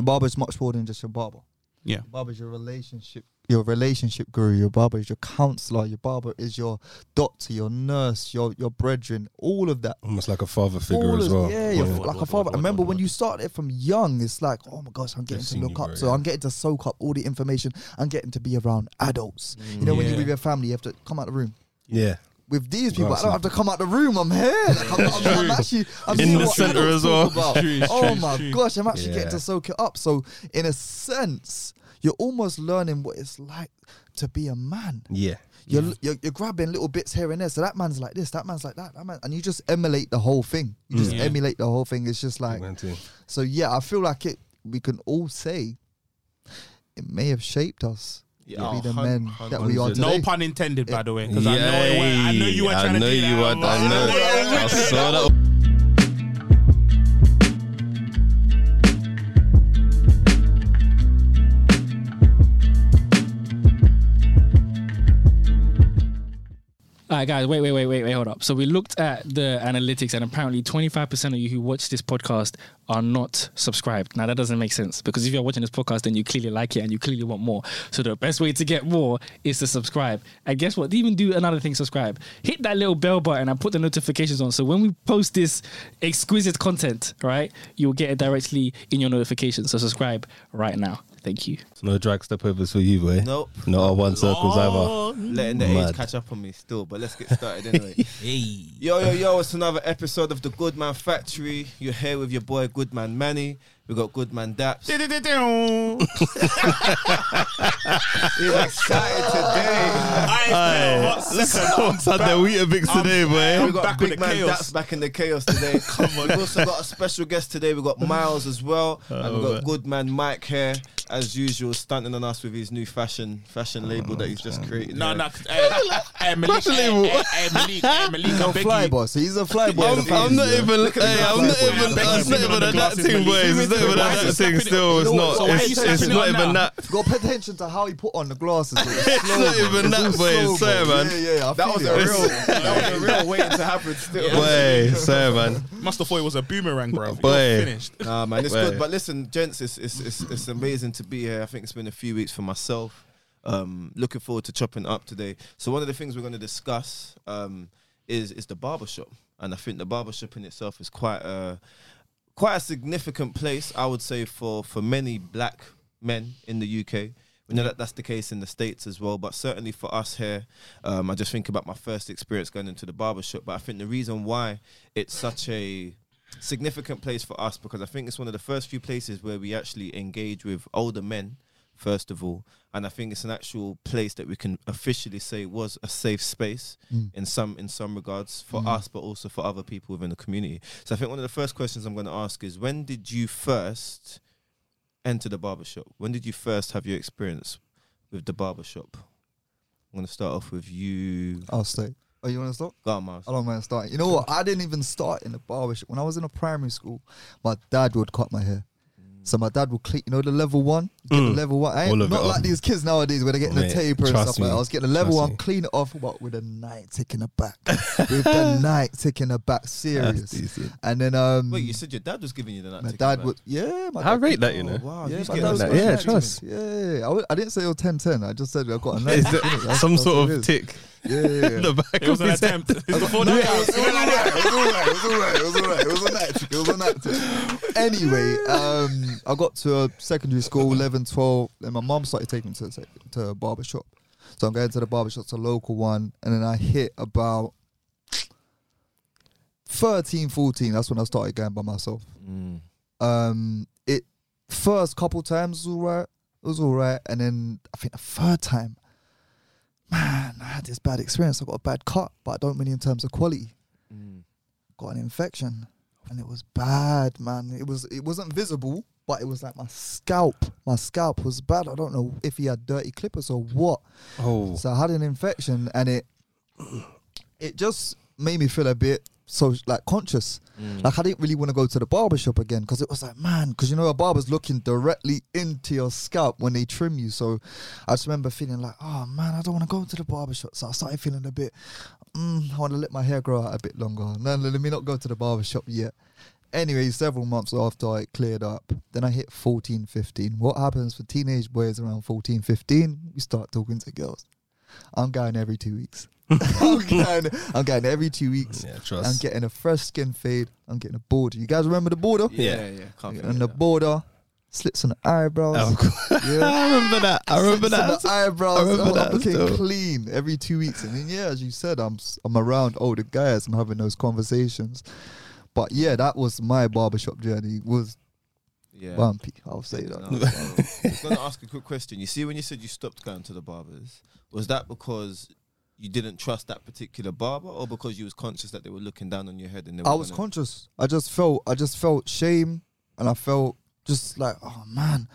Your barber is much more than just your barber. Yeah. Your barber is your relationship, your relationship guru. Your barber is your counselor. Your barber is your doctor, your nurse, your your brethren. All of that. Almost like a father figure All as of- well. Yeah, you're like word, a father. I remember when you started from young, it's like, oh my gosh, I'm getting They've to look up. So yeah. I'm getting to soak up all the information. I'm getting to be around adults. You know, when you're with your family, you have to come out of the room. Yeah. With these people, I don't have to come out the room. I'm here. Like, I'm, I'm, I'm actually I'm In seeing the what centre as well. talk about. True, oh true, my true. gosh, I'm actually getting to soak it up. So in a sense, you're almost learning what it's like to be a man. Yeah. You're, you're you're grabbing little bits here and there. So that man's like this, that man's like that, that man, and you just emulate the whole thing. You just Mm. Yeah. emulate the whole thing. It's just like Big man too. so. Yeah, I feel like it. We can all say it may have shaped us Yeah, to be the hun- men hun- that we are today. No pun intended, by the way, because I know Yeah, it went, I know you were I trying to know do you that. were- I'm like, I know. I saw that. Right, guys, wait, wait, wait, wait, wait, hold up. So we looked at the analytics, and apparently 25% of you who watch this podcast are not subscribed. Now, that doesn't make sense because if you're watching this podcast, then you clearly like it and you clearly want more. So the best way to get more is to subscribe. And guess what? Even do another thing, subscribe. Hit that little bell button and put the notifications on. So when we post this exquisite content, right, you'll get it directly in your notifications. So subscribe right now. Thank you. No drag step overs for you, boy. Nope. No our one oh. circles either. Letting the age catch up on me still, but let's get started anyway. Hey. Yo, yo, yo, it's another episode of the Goodman Factory. You're here with your boy Goodman Manny. We got Goodman Daps. He's excited today. I What's had the Weetabix today, boy? We got back with Big Man chaos. Daps back in the chaos today. Come on. We've also got a special guest today. We've got Miles as well. and we've oh, got Goodman Mike here, as usual, stunting on us with his new fashion fashion label that he's just created. No, no, hey, hey, Malik, hey, hey, hey, Malik, hey, Malik, He's I a beg fly you. boss. He's a fly boy. I'm, I'm not even. Look at the Hey, I'm not even. boy. It's not even the a that glasses, thing, Malik. It's not even a Why is that he thing. slapping Still, it's not. what, so why It's it's not even that. Got pay attention to how he put on the glasses. It's not even that, was boy. Sorry, man. Yeah, yeah. That was a real, that was a real waiting to happen still. Boy, sorry, man. Must have thought it was a boomerang, bro. Boy. Finished. Nah, man, it's good. But listen, gents, it's, it's it's it's amazing to be here. I think it's been a few weeks for myself. Um, looking forward to chopping up today. So one of the things we're going to discuss um, is is the barbershop, and I think the barbershop in itself is quite a quite a significant place. I would say for for many black men in the UK. We know that that's the case in the states as well, but certainly for us here, um, I just think about my first experience going into the barbershop. But I think the reason why it's such a significant place for us because I think it's one of the first few places where we actually engage with older men, first of all, and I think it's an actual place that we can officially say was a safe space Mm. in some in some regards for us, but also for other people within the community. So I think one of the first questions I'm going to ask is when did you first enter the barbershop? When did you first have your experience with the barbershop? I'm going to start off with you. I'll stay. Oh, you want to start? Go on, Miles. I don't mind starting. You know what? I didn't even start in the barbershop. When I was in a primary school, my dad would cut my hair. So my dad would clean, you know, the level one. Get Mm. the level one. I ain't All of not it like off. these kids nowadays where they're getting the taper and trust stuff like that. me. I was getting the level Trust one, me. clean it off, but with a night tick in the back. with the night tick in the back, serious. decent. And then um, Wait, you said your dad was giving you the nut my dad back. would, yeah, my dad. I dad rate that, you Oh, know. wow. Yeah, you just my get dad was that. guys Yeah, back. trust. Yeah, yeah, yeah. I, w- I didn't say it was 10 10. I just said I've got a night. Is tick, it some sort of tick Yeah, yeah, yeah. the back It was of an his head? attempt. It's before that. it was alright. It was alright. It was alright. It was alright. It was a night. It was a night. Anyway, um, I got to a secondary school, 11, 12, and my mom started taking me to the- to a barber shop. So I'm going to the barber shop, it's a local one, and then I hit about 13, 14. That's when I started going by myself. Mm. Um, it first couple times was alright. It was alright, and then I think the third time, man, I had this bad experience. I got a bad cut, but I don't mean in terms of quality. Mm. got an infection and it was bad man. It was it wasn't visible but it was like my scalp my scalp was bad. I don't know if he had dirty clippers or what. Oh, so i had an infection and it it just made me feel a bit so like conscious Mm. like i didn't really want to go to the barber shop again because it was like man because you know a barber's looking directly into your scalp when they trim you so i just remember feeling like oh man i don't want to go to the barber shop so i started feeling a bit mm, i want to let my hair grow out a bit longer no let me not go to the barber shop yet Anyway, several months after it cleared up, then I hit 14, 15. What happens for teenage boys around 14, 15? We start talking to girls. I'm going every two weeks. I'm going, I'm going every two weeks. Yeah, I'm getting a fresh skin fade. I'm getting a border. You guys remember the border? Yeah, Yeah. yeah. Can't And the border, slits on the eyebrows. Of course. Yeah. I remember that. I remember Slits on that. The eyebrows. I remember I'm, that I'm looking still. clean every two weeks. And then, yeah, as you said, I'm s- I'm around older guys. I'm having those conversations. But yeah, that was my barbershop journey. Was Yeah. bumpy. I'll say that. no. I was going to ask a quick question. You see, when you said you stopped going to the barbers, was that because you didn't trust that particular barber, or because you was conscious that they were looking down on your head and they were I was gonna- conscious. I just felt I just felt shame and I felt just like, oh man.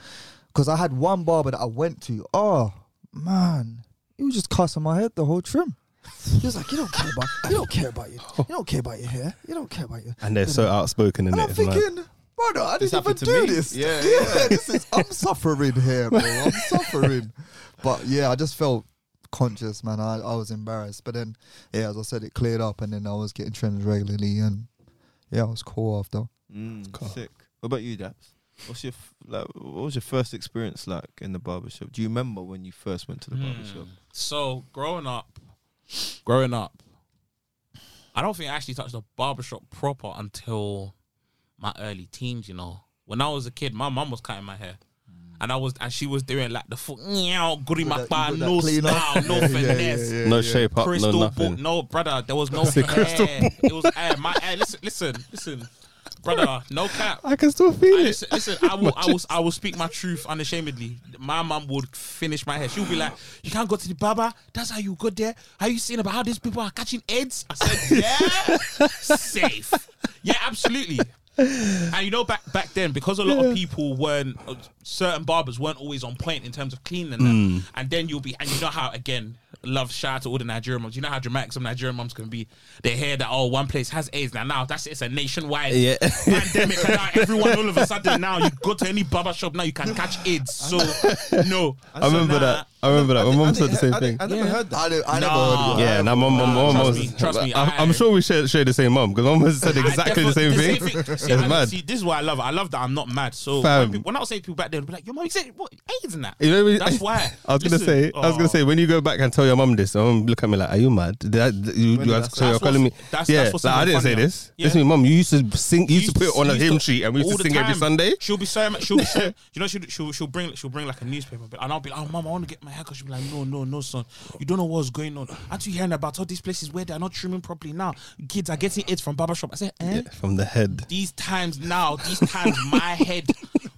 Cause I had one barber that I went to. Oh man. He was just cussing my head the whole trim. He was like, You don't care about you don't care about you. You don't care about your hair. You don't care about your And they're so outspoken in And it. I'm it's like- thinking, brother, I This didn't even happened to do me. this. Yeah, yeah. this is I'm suffering here, bro. I'm suffering. But yeah, I just felt conscious, man. I, I was embarrassed. But then, yeah, as I said, it cleared up, and then I was getting trimmed regularly, and yeah, I was cool after. Mm, Cool. sick. What about you, Daps? What's your f- like? What was your first experience like in the barbershop? Do you remember when you first went to the barbershop? Hmm. So growing up, growing up, I don't think I actually touched a barbershop proper until my early teens. You know, when I was a kid, my mum was cutting my hair. And I was, and she was doing like the full, meow, goody With that- bar, with that no style, no Yeah, yeah, finesse, yeah, yeah, no shape up, crystal no ball. nothing. No, brother, there was no It's a hair. crystal It was hair. My hair. Listen, listen, listen, brother. No cap. I can still feel I, it. listen, listen, I will, I will, I will speak my truth unashamedly. My mum would finish my hair. She would be like, "You can't go to the barber. That's how you go there. How you saying about how these people are catching AIDS?" I said, "Yeah, safe. Yeah, absolutely." And you know, back back then, because a lot of people weren't, certain barbers weren't always on point in terms of cleaning and Hmm. that. And then you'll be, and you know how again, love shout out to all the Nigerian moms. You know how dramatic some Nigerian moms can be. They hear that oh, one place has AIDS now. Now that's it's a nationwide Yeah. pandemic, and now everyone all of a sudden now you go to any barber shop now you can catch AIDS. So no, I remember that. I remember that. My mom said the same I, thing. I never Yeah. heard that. I, didn't- I never Nah. heard of it. Yeah, now my mom, Nah, mom trust was. me, trust me, I, I- am sure we share, share the same mom because mom has said exactly the same definitely- thing. See, see, It's I- mad. See, this is why I love. I love that I'm not mad. So when, people, when I was saying people back then, they'd be like, "Your mom you said what AIDS in that." You know, That's why. I was gonna Listen, say, I was gonna oh. say, when you go back and tell your mum this, mum look at me like, "Are you mad? I, you, you so you're That's calling me? what's- that's- yeah, that's what's like, I even didn't say funnier. this. Yeah. Listen, mum, you used to sing, you used to put it on a used hymn sheet, and we used all to the sing every time. Sunday. She'll be saying, she'll be saying, you know, she'll, she'll, she'll bring, she'll bring like a newspaper, but- and I'll be like, oh, mom, I want to get my hair cut. She'll be like, no, no, no, son, you don't know what's going on. Aren't you hearing about all these places where they're not trimming properly now? Kids are getting AIDS from barbershop. I said, eh? From the head. These times now, these times, my head,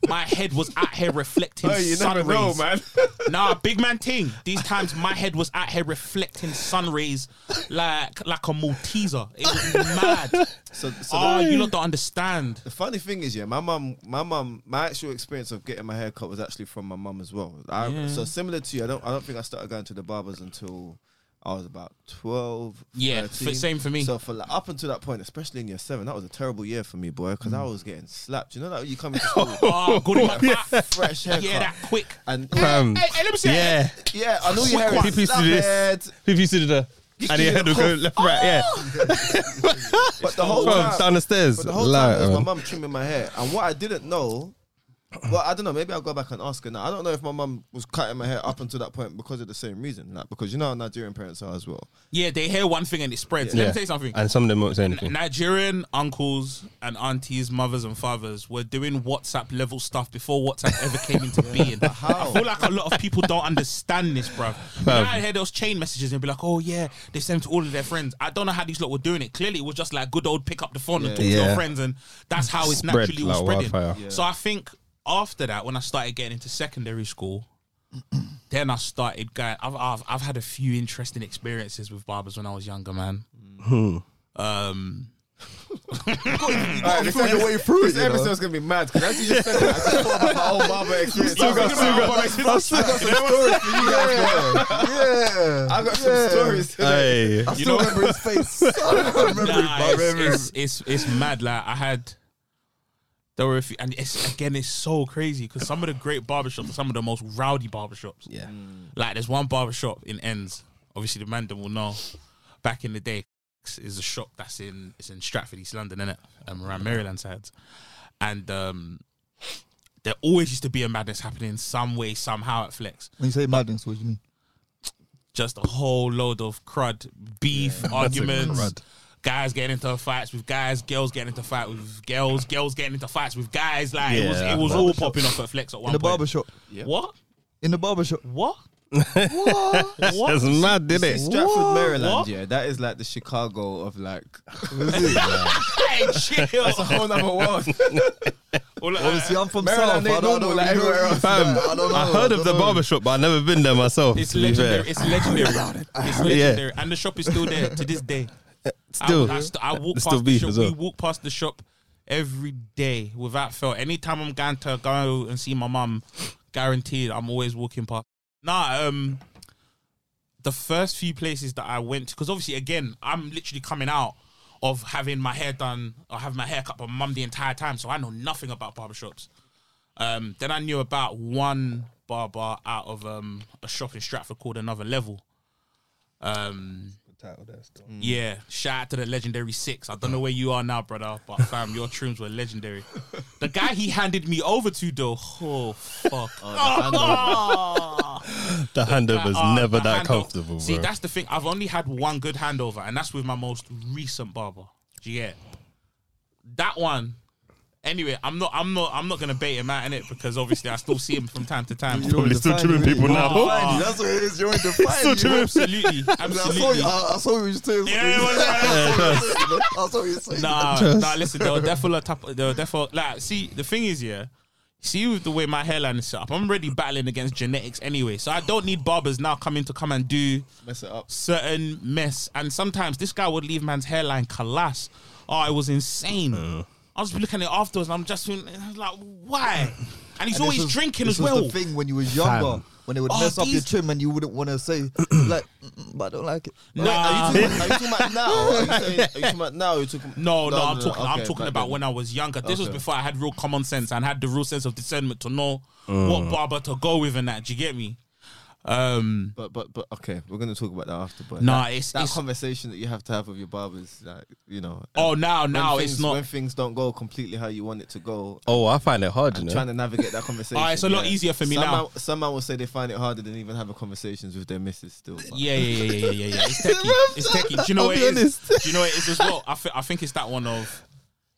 my head was out here reflecting you sun never know, rays. man. Nah, big man thing. These times my head was out here reflecting sun rays like like a Malteser. It was mad. So, so oh, the, you lot don't understand. the funny thing is, yeah, my mum, my mum, my actual experience of getting my hair cut was actually from my mum as well. I, Yeah. So similar to you, I don't, I don't think I started going to the barbers until I was about 12, Yeah, f- 13. same for me. So for like, up until that point, especially in year seven, that was a terrible year for me, boy, because I Mm. was getting slapped. You know that when you come into school, Oh, good in my back. fresh haircut, Yeah, that quick. and Fam, Hey, hey, let me see. yeah. yeah, I know your Quick hair one. is People used to slap do this. head, People used to do the, and your head will go left, right, yeah. but the whole From time, down the stairs. But the whole time was my man. mum trimming my hair, and what I didn't know, well, I don't know. Maybe I'll go back and ask her now. I don't know if my mum was cutting my hair up until that point because of the same reason, like because you know how Nigerian parents are as well. Yeah, they hear one thing and it spreads. Let Yeah. me tell you something. And some of them won't say anything. Nigerian uncles and aunties, mothers and fathers were doing WhatsApp level stuff before WhatsApp ever came into being. How? I feel like a lot of people don't understand this, bruv. Now I hear those chain messages and be like, oh yeah, they sent to all of their friends. I don't know how these lot were doing it. Clearly, it was just like good old pick up the phone and talk to your friends, and that's how it's Spread naturally all like spreading. Yeah. So I think after that, when I started getting into secondary school, then I started going. I've, I've I've had a few interesting experiences with barbers when I was younger, man. Hmm. Um, You feel your way through it. This You know? episode's gonna be mad because as you just said, that, I just thought about my old barber experience. Still got- still got- I got some stories for you guys. bro. Yeah, I got some yeah. stories. Today. Hey. I You still know- remember his face. I remember nah, my it's, memory. it's, it's it's mad. Like I had, there were a few, and it's again, it's so crazy because some of the great barbershops are some of the most rowdy barbershops. Yeah. Like there's one barbershop in Ends. Obviously, the man that will know. Back in the day, Flex is a shop that's in it's in Stratford, East London, innit? Um, around Maryland sides, and um, there always used to be a madness happening some way somehow at Flex. When you say madness, what do you mean? Just a whole load of crud, beef, arguments. crud. Guys getting into fights with guys, girls getting into fights with girls, girls getting into fights with guys. Like it was, Yeah. it was all popping off at Flex at one In the point. barber shop. What? In the barber shop. What? What? What? That's mad, did it? Stratford, Maryland, What? yeah, that is like the Chicago of like hey, chill. that's a whole other world. Well, uh, Obviously, I'm from Maryland South. ain't I don't know normal like everywhere else. Fam, I don't know. I heard of don't the know. barbershop, but I've never been there myself. It's to be legendary. fair. It's legendary. It's legendary, and the shop is still there to this day. Still, I, I, st- I walk There's past still the beef shop. as well. We walk past the shop every day without fail. Anytime I'm going to go and see my mum, guaranteed I'm always walking past. Nah, um, the first few places that I went to, because obviously, again, I'm literally coming out of having my hair done or having my hair cut by my mum the entire time, so I know nothing about barbershops. Um, then I knew about one barber out of um, a shop in Stratford called Another Level. Um, yeah, shout out to the legendary six. I don't know where you are now, brother, but fam, your trims were legendary. The guy he handed me over to, though, oh fuck. the handover's Uh, never the that handover- comfortable, See, bro. that's the thing. I've only had one good handover, and that's with my most recent barber. Do you get? That one. Anyway, I'm not. I'm not. I'm not gonna bait him out in it because obviously I still see him from time to time. You don't Probably still define trimming people now. don't define you. That's what it is. You're in define you. absolutely, I saw absolutely. you. I, I saw you were saying. Yeah, what's that? I saw what you were saying. Nah, nah. Listen, they were definitely top. They were definitely like. See, the thing is, yeah. See, with the way my hairline is set up, I'm already battling against genetics anyway, so I don't need barbers now coming to come and do Mess it up. certain mess. And sometimes this guy would leave man's hairline collapse. Oh, it was insane. Uh. I was looking at it afterwards, and I'm just feeling, I was like, why? And he's And this always was- drinking this as was well. the thing when you was younger, Fam. when they would Oh, mess up your these- trim and you wouldn't want to say like, "Mm, but I don't like it. Nah. Wait, are you, talking, are you talking about now? Are you, saying, are you talking about now? Are you talking? No, no, I'm talking. I'm okay, talking about then. when I was younger. This was before I had real common sense and had the real sense of discernment to know what barber to go with and that. Do you get me? Um, But but but okay, we're gonna talk about that after. But Nah, that, it's- that it's- conversation that you have to have with your barbers, like you know. oh, now, now things, it's not. when things don't go completely how you want it to go. Oh, I find it hard, you know. trying to navigate that conversation. Oh, it's a lot easier for me some now. Man, some man will say they find it harder than even having conversations with their missus still. but- Yeah, yeah, yeah, yeah, yeah, yeah. It's techie. it's techie. Do you know I'll what be it is? honest. Do you know what it is as well? I, thi- I think it's that one of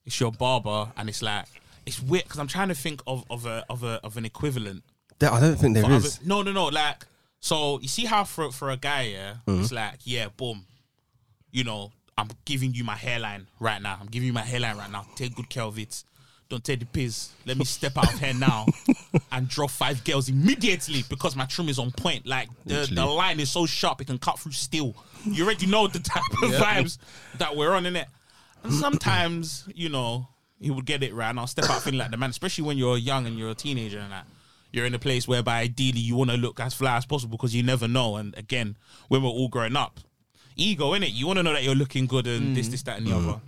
it's your barber, and it's like it's weird because I'm trying to think of of a of a of an equivalent. I don't think there for is. other- no, no, no. Like so, you see how for for a guy, yeah, Mm-hmm. it's like yeah, boom. You know, I'm giving you my hairline right now. I'm giving you my hairline right now. Take good care of it. Don't take the piss. Let me step out of here now and drop five girls immediately because my trim is on point. Like the, the line is so sharp it can cut through steel. You already know the type of vibes that we're on in it. And sometimes, you know, he would get it right and I'll step out feeling like the man, especially when you're young and you're a teenager and that. You're in a place whereby ideally you want to look as fly as possible because you never know. And again, when we're all growing up, ego in it. You want to know that you're looking good and this, this, that, and the other.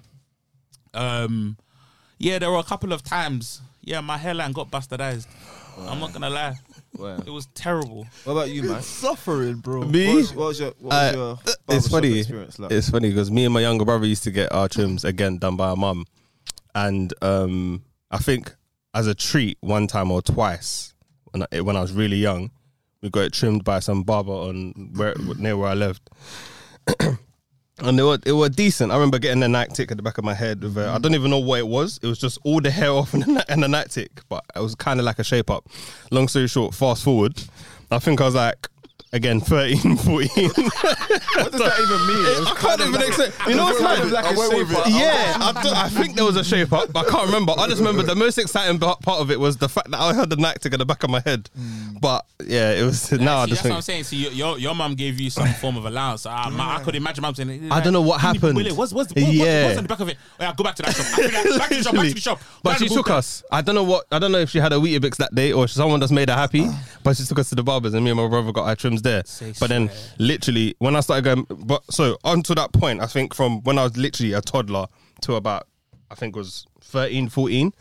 Um, yeah, there were a couple of times. Yeah, my hairline got bastardized. I'm not gonna lie, Wow. it was terrible. What about you, man? It's suffering, bro. Me? What was, what was your, what was Uh, your it's funny. experience like? It's funny because me and my younger brother used to get our trims again done by our mum, and um, I think as a treat one time or twice when I, when I was really young, we got it trimmed by some barber on where near where I lived. And they were they were decent. I remember getting a night tick at the back of my head. With I don't even know what it was. It was just all the hair off and ni- and a night tick, but it was kind of like a shape up. Long story short, fast forward, I think I was like again 13, 14. what does that even mean? It was I can't even explain. You know what's kind mad? like I a shape up. Yeah, I, do- I think there was a shape up, but I can't remember. I just remember the most exciting part of it was the fact that I had the night tick at the back of my head. But yeah, it was now I See, just that's what I'm think. saying. So your your, your mum gave you some form of allowance. Uh, my, I could imagine mum saying, I don't know what "Can you happened." Will it? What's, what's, what, Yeah. what's on the back of it? Oh, yeah, go back to that shop. I feel like- back to the shop. Back to the shop. But Back she to took Buka. us. I don't know what. I don't know if she had a Weetabix that day or someone just made her happy. But she took us to the barbers, and me and my brother got our trims there. Say But then, swear. literally, when I started going, but so on to that point, I think from when I was literally a toddler to about, I think was 13, 14,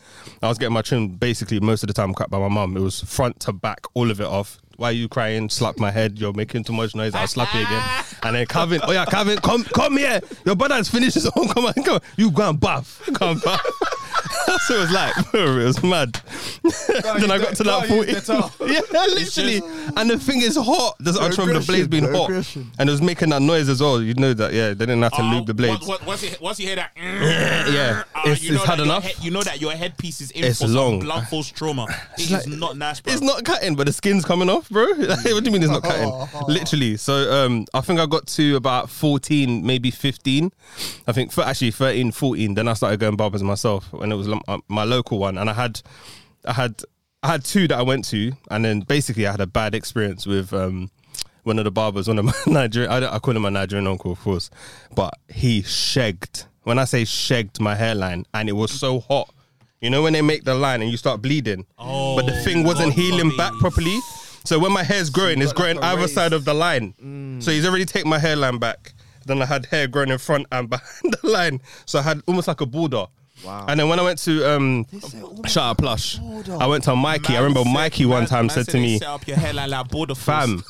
I was getting my trim basically most of the time cut by my mum. It was front to back, all of it off. Why are you crying? Slap my head. You're making too much noise. I'll slap you again. And then Calvin, oh yeah, Calvin, come come here. Your brother has finished his own. Come on, come on. You go and buff. Come and buff. That's what it was like. bro, It was mad. then I got to that 40. the yeah, literally. And the thing is hot. There's I remember the blades being Aggression, hot. aggression. And it was making that noise as well. You know that, yeah. They didn't have to Oh, lube the blades. Once, once, you, once you hear that, Yeah. uh, It's- you know it's had that your enough. head- you know that your headpiece is in It's for some long. blunt force trauma. It is like- not nice, bro. It's not cutting, but the skin's coming off, bro. What do you mean it's not cutting? Literally. So um, I think I got to about 14, maybe 15. I think for actually 13, 14. Then I started going barbers myself when it was uh, my local one, and I had, I had, I had two that I went to, and then basically I had a bad experience with. Um, one of the barbers, one of my Nigerian, I, I call him my Nigerian uncle, of course, but he shagged. When I say shagged my hairline, and it was so hot, you know when they make the line and you start bleeding, but the thing wasn't healing forbid. back properly. So when my hair's growing, it's got like growing either raised- side of the line. So he's already taken my hairline back. Then I had hair growing in front and behind the line. So I had almost like a border. Wow. And then when I went to um, shout out Plush, I went to Mikey. I remember Man Mikey one time man said to me, set up your hairline like border force. fam.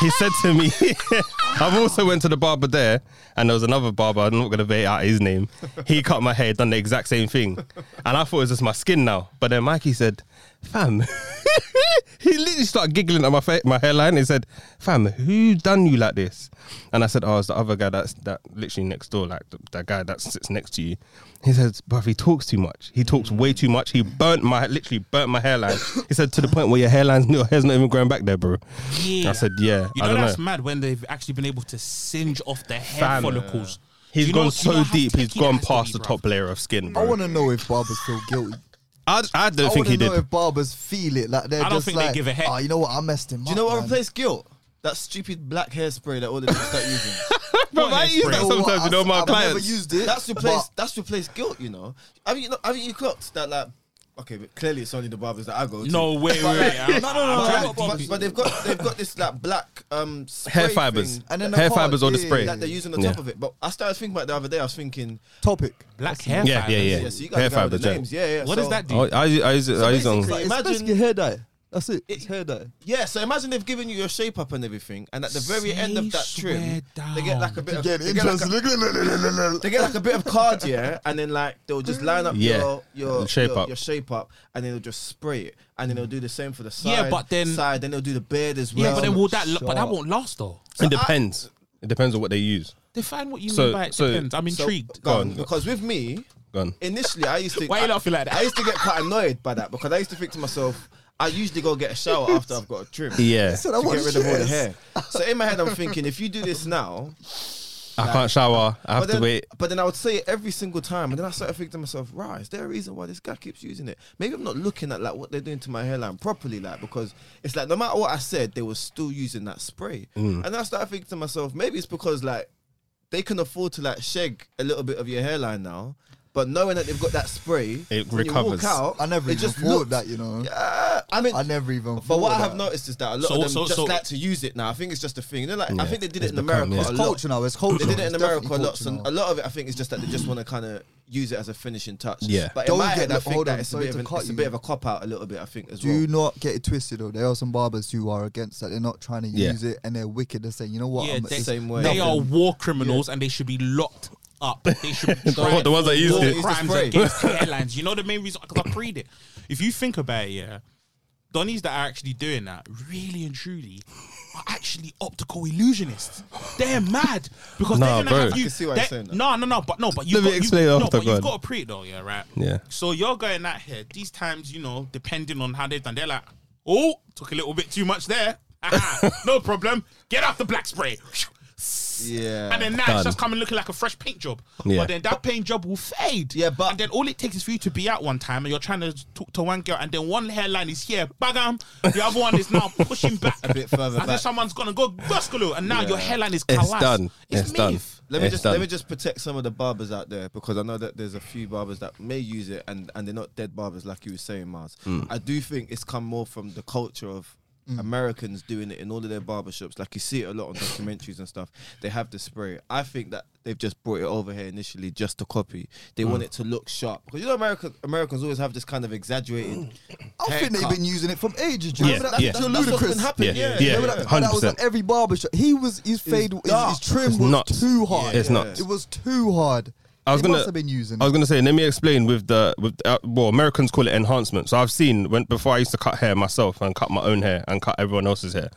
he said to me, I've also went to the barber there, and there was another barber. I'm not gonna bait out his name. He cut my hair, done the exact same thing, and I thought it was just my skin now. But then Mikey said, "Fam," he literally started giggling at my fa- my hairline. He said, "Fam, who done you like this?" And I said, "Oh, it's the other guy that's that literally next door, like the, that guy that sits next to you." He says, "Bruv, he talks too much. He talks way too much. He burnt my literally burnt my hairline." He said to the point where your hairline's your hair's not even growing back there, bro. Yeah. I said, "Yeah, You I know don't that's know." mad when they've actually been able to singe off the hair Fam. follicles. He's You know- gone you so deep. He's gone that has to past be, the bruv. top layer of skin, I want to know if barbers still guilty. I, I don't I think he to know did. if barbers feel it. Like they're I don't just think they like, give a heck. Oh, you know what? I messed him Do you know what man." replaced guilt? That stupid black hairspray that all the people start using. Bro, I hairspray? use that You know what? sometimes. You know, my I've never clients. used it. That's replaced. but- That's replaced guilt. You know. I mean, you know, I mean, you clocked that like. Okay, but clearly it's only the barbers that I go to. No, wait, wait, wait. I'm- no, no, no. I'm trying no to but, deep- but they've got they've got this like black um spray Hair fibers. thing And then the Hair card, fibers or the yeah, spray. that they're using on Yeah. top of it. But I started thinking about it the other day. I was thinking, Topic. Black hair Yeah, fibers. yeah, yeah. yeah, so you guys Hair go the fibers, yeah. names. Yeah, yeah. What so, does that do? Oh, I, use- I use it. I use it on. basically- It's Imagine- basically hair dye. That's it. It's hair dye. Yeah, so imagine they've given you your shape up and everything, and at the very end of that Say trim, swear they get like a down. bit of Again, they get like a, interesting. they get like a bit of card, yeah, and then like they'll just line up Yeah. your your Shape your, up. your shape up, and then they'll just spray it, and then they'll do the same for the side. Yeah, but then- side, then they'll do the beard as well. Yeah, but then will that? But that won't last though. It depends. It depends on what they use. Define what you So- mean by it so- depends. I'm So- intrigued. go on, on. because with me, Go on. initially I used to. Why you I, laughing like that? I used to get quite annoyed by that because I used to think to myself, I usually go get a shower after I've got a trim. Yeah, Said I To get rid of all the hair. So in my head, I'm thinking, if you do this now, I can't shower. I have but to then, wait. But then I would say it every single time, and then I started thinking to myself, right, is there a reason why this guy keeps using it? Maybe I'm not looking at like what they're doing to my hairline properly, like because it's like no matter what I said, they were still using that spray. Mm. And then I started thinking to myself, maybe it's because like they can afford to like shag a little bit of your hairline now. But knowing that they've got that spray, It when recovers. You walk out, I never it even just thought looks, that, you know. Yeah, I mean, I never even. but thought what I have that. noticed is that a lot So- of them so- just so- like to use it now. I think it's just a thing. You know, like I think they did It's it in become, America yeah. a It's lot. culture now. It's culture. They did it in It's America a lot. culture So a lot of it, I think, is just that they just want to kind of use it as a finishing touch. Yeah. But Don't my get head, I think hold that on, it's a sorry bit to of an, it's a bit of a cop out a little bit. I think as Do well. Do not get it twisted though. There are some barbers who are against that. They're not trying to use it and they're wicked. They're saying, you know what? Yeah, I'm- they- Same way. They are war criminals and they should be locked up. They should be The ones that used war it. Used to crimes spray. against airlines. You know the main reason because I prayed it. If you think about it, yeah, Donnies that are actually doing that, really and truly, are actually optical illusionists. They're mad because Nah, they're gonna bro. have I you. can see why they- you're saying that. No, no, no, but no, but you Let me got, explain you, it no, after, but go you've on. got to pre it though, yeah, right. Yeah. So you're going that here. These times, you know, depending on how they've done, they're like, oh, took a little bit too much there. Aha, no problem. Get off the black spray. Yeah. And then now Done. it's just coming looking like a fresh paint job. Yeah. But then that paint job will fade. Yeah, but- and then all it takes is for you to be out one time and you're trying to talk to one girl, and then one hairline is here, bagam. The other one is now pushing back A bit further And then someone's gonna go guscalo, and now your hairline is collapsed. It's done. It's, It's done. Let me It's just done. let me just protect some of the barbers out there because I know that there's a few barbers that may use it and, and they're not dead barbers like you were saying, Mars. Hmm. I do think it's come more from the culture of Mm. Americans doing it in all of their barbershops. Like you see it a lot on documentaries and stuff. They have the spray. I think that they've just brought it over here initially just to copy. They want mm. it to look sharp because you know American Americans always have this kind of exaggerated. I think they've been using it from ages. Do you Yeah, remember that yeah. picture of That's what's been Ludacris? Yeah, Yeah, yeah. Remember that, that was 100%. on every barbershop. He was his fade, his, his trim It's was nuts. too hard. It's nuts. It was too hard. I was They gonna- must have been using. I was gonna say, let me explain with the with uh, well, Americans call it enhancement. So I've seen when before I used to cut hair myself and cut my own hair and cut everyone else's hair.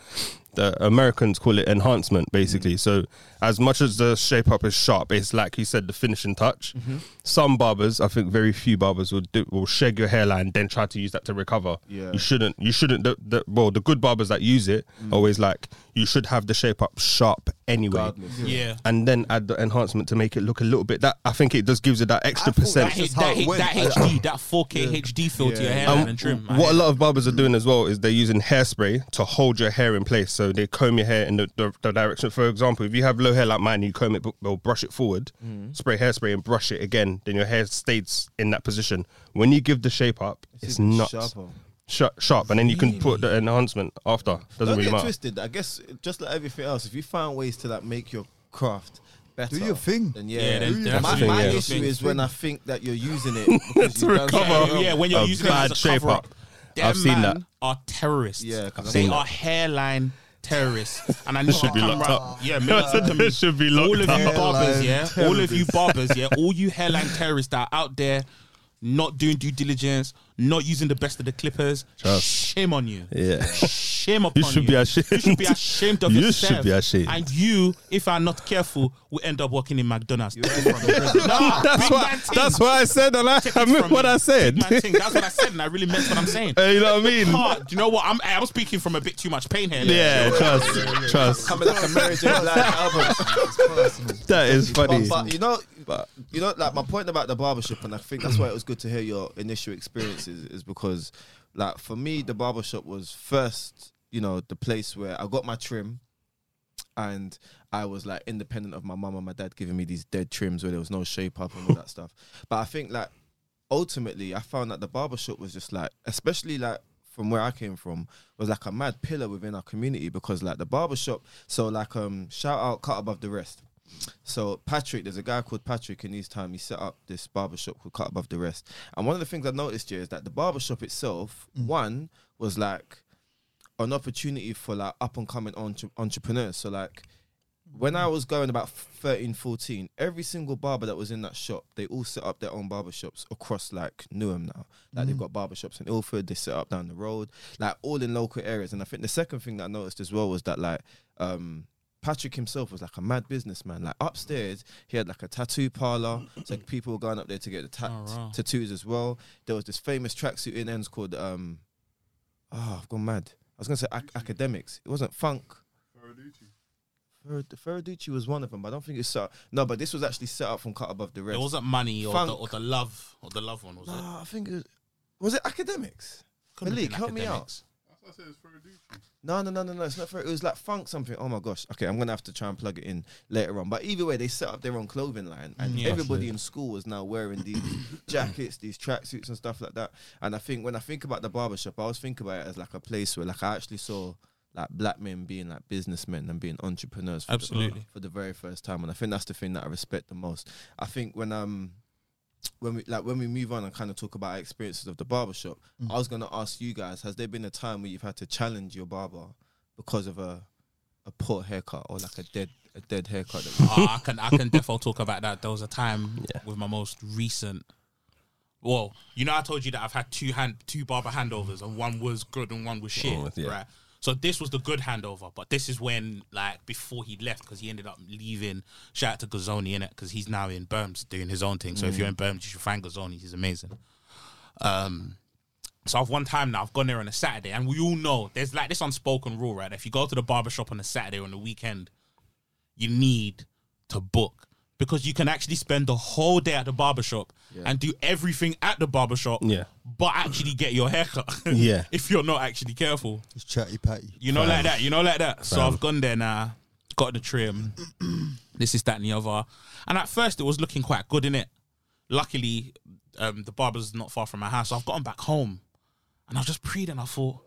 The Americans call it enhancement, basically. Mm-hmm. So as much as the shape up is sharp, it's like you said, the finishing touch. Mm-hmm. Some barbers, I think, very few barbers will do will shag your hairline, then try to use that to recover. Yeah. You shouldn't. You shouldn't. The, the, well, the good barbers that use it mm. always like you should have the shape up sharp anyway Regardless. Yeah. and then add the enhancement to make it look a little bit. That I think it just gives it that extra I percent. That, That's H- that, it that HD, that 4K HD feel to your Yeah. hairline Um, and trim. What a lot of barbers are doing as well is they're using hairspray to hold your hair in place. So they comb your hair in the, the, the direction. For example, if you have low hair like mine, you comb it or brush it forward, Mm. spray hairspray and brush it again. Then your hair stays in that position. When you give the shape up, it's, even nuts. sharper. Sharp, sharp, and then you can put the enhancement after. Doesn't Don't really get matter. twisted. I guess just like everything else, if you find ways to like make your craft better, Do your thing. Then yeah, Yeah, then- Do then your my, thing, my yeah. issue is when I think that you're using it because To you've done recover. something Yeah, wrong. yeah, when you're A using it bad as a shape cover up. up. Them I've seen man that. Are terrorists. Yeah, 'cause I've they seen are hairline terrorists, and I need should the be locked camera- up. Yeah, minister to me. It should be locked all of you up. barbers, yeah, Hairline all of you barbers, yeah, all you hairline terrorists that are out there, not doing due diligence, not using the best of the clippers. Trust. Shame on you. Yeah. Shame upon You should be ashamed. You should be ashamed of You yourself. should be ashamed. And you, if I'm not careful, will end up working in McDonald's. You heard it from the president. Nah, That's big what. That's what I said, and I, I it meant what me. I said. Man. That's what I said, and I really meant what I'm saying. Hey, you know what I mean? Do you know what? I'm I'm speaking from a bit too much pain here. Yeah, trust, trust. Coming like a Mary J. Blige album. That is funny. But, but you know, but you know, like my point about the barbershop, and I think that's why it was good to hear your initial experiences, is because, like, for me, the barbershop was first, you know, the place where I got my trim, and I was like independent of my mum and my dad giving me these dead trims where there was no shape up and all that stuff. But I think like ultimately, I found that the barbershop was just like, especially like from where I came from, was like a mad pillar within our community because like the barbershop. So like um, shout out cut above the rest. So Patrick, there's a guy called Patrick in his time. He set up this barbershop called Cut Above the Rest. And one of the things I noticed here is that the barbershop itself, one was like an opportunity for like up and coming entre- entrepreneurs. So like when I was going about 13, 14, every single barber that was in that shop, they all set up their own barbershops across like Newham now. Like they've got barbershops in Ilford, they set up down the road, like all in local areas. And I think the second thing that I noticed as well was that like um Patrick himself was like a mad businessman. Like upstairs, he had like a tattoo parlor, so people were going up there to get the ta- Oh, wow. tattoos as well. There was this famous tracksuit in ends called um, oh, I've gone mad. I was gonna say ac- academics. It wasn't funk. Ferraducci. Ferraducci was one of them, but I don't think it's set. No, but this was actually set up from cut above the rest. It wasn't money or the, or the love or the love one, was it? I think it was. Was it academics? Couldn't Malik, been help me out. Academics. No, no, no, no, no. It's not for. It was like funk something. Oh my gosh. Okay, I'm gonna have to try and plug it in later on. But either way, they set up their own clothing line, and Yeah. everybody in school was now wearing these jackets, these tracksuits, and stuff like that. And I think when I think about the barbershop, I always think about it as like a place where like I actually saw like black men being like businessmen and being entrepreneurs for Absolutely. the, for the very first time. And I think that's the thing that I respect the most. I think when um when we like when we move on and kind of talk about our experiences of the barbershop, I was gonna ask you guys, has there been a time where you've had to challenge your barber because of a a poor haircut or like a dead a dead haircut that Ah, I can I can definitely talk about that. There was a time with my most recent. Well, you know, I told you that I've had two hand two barber handovers, and one was good and one was shit, Oh, yeah. right? So this was the good handover, but this is when like before he left because he ended up leaving. Shout out to Gazoni in it because he's now in Berms doing his own thing. So if you're in Berms, you should find Gazoni. He's amazing. Um, so I've one time now I've gone there on a Saturday, and we all know there's like this unspoken rule, right? If you go to the barber shop on a Saturday or on the weekend, you need to book because you can actually spend the whole day at the barbershop and do everything at the barbershop, Yeah. but actually get your haircut. Yeah. if you're not actually careful. It's chatty patty. You know, like that. You know, like that. So I've gone there now, got the trim. this is that and the other. And at first, it was looking quite good in it. Luckily, um, the barber's not far from my house, so I've gotten back home, and I was just preyed, and I thought,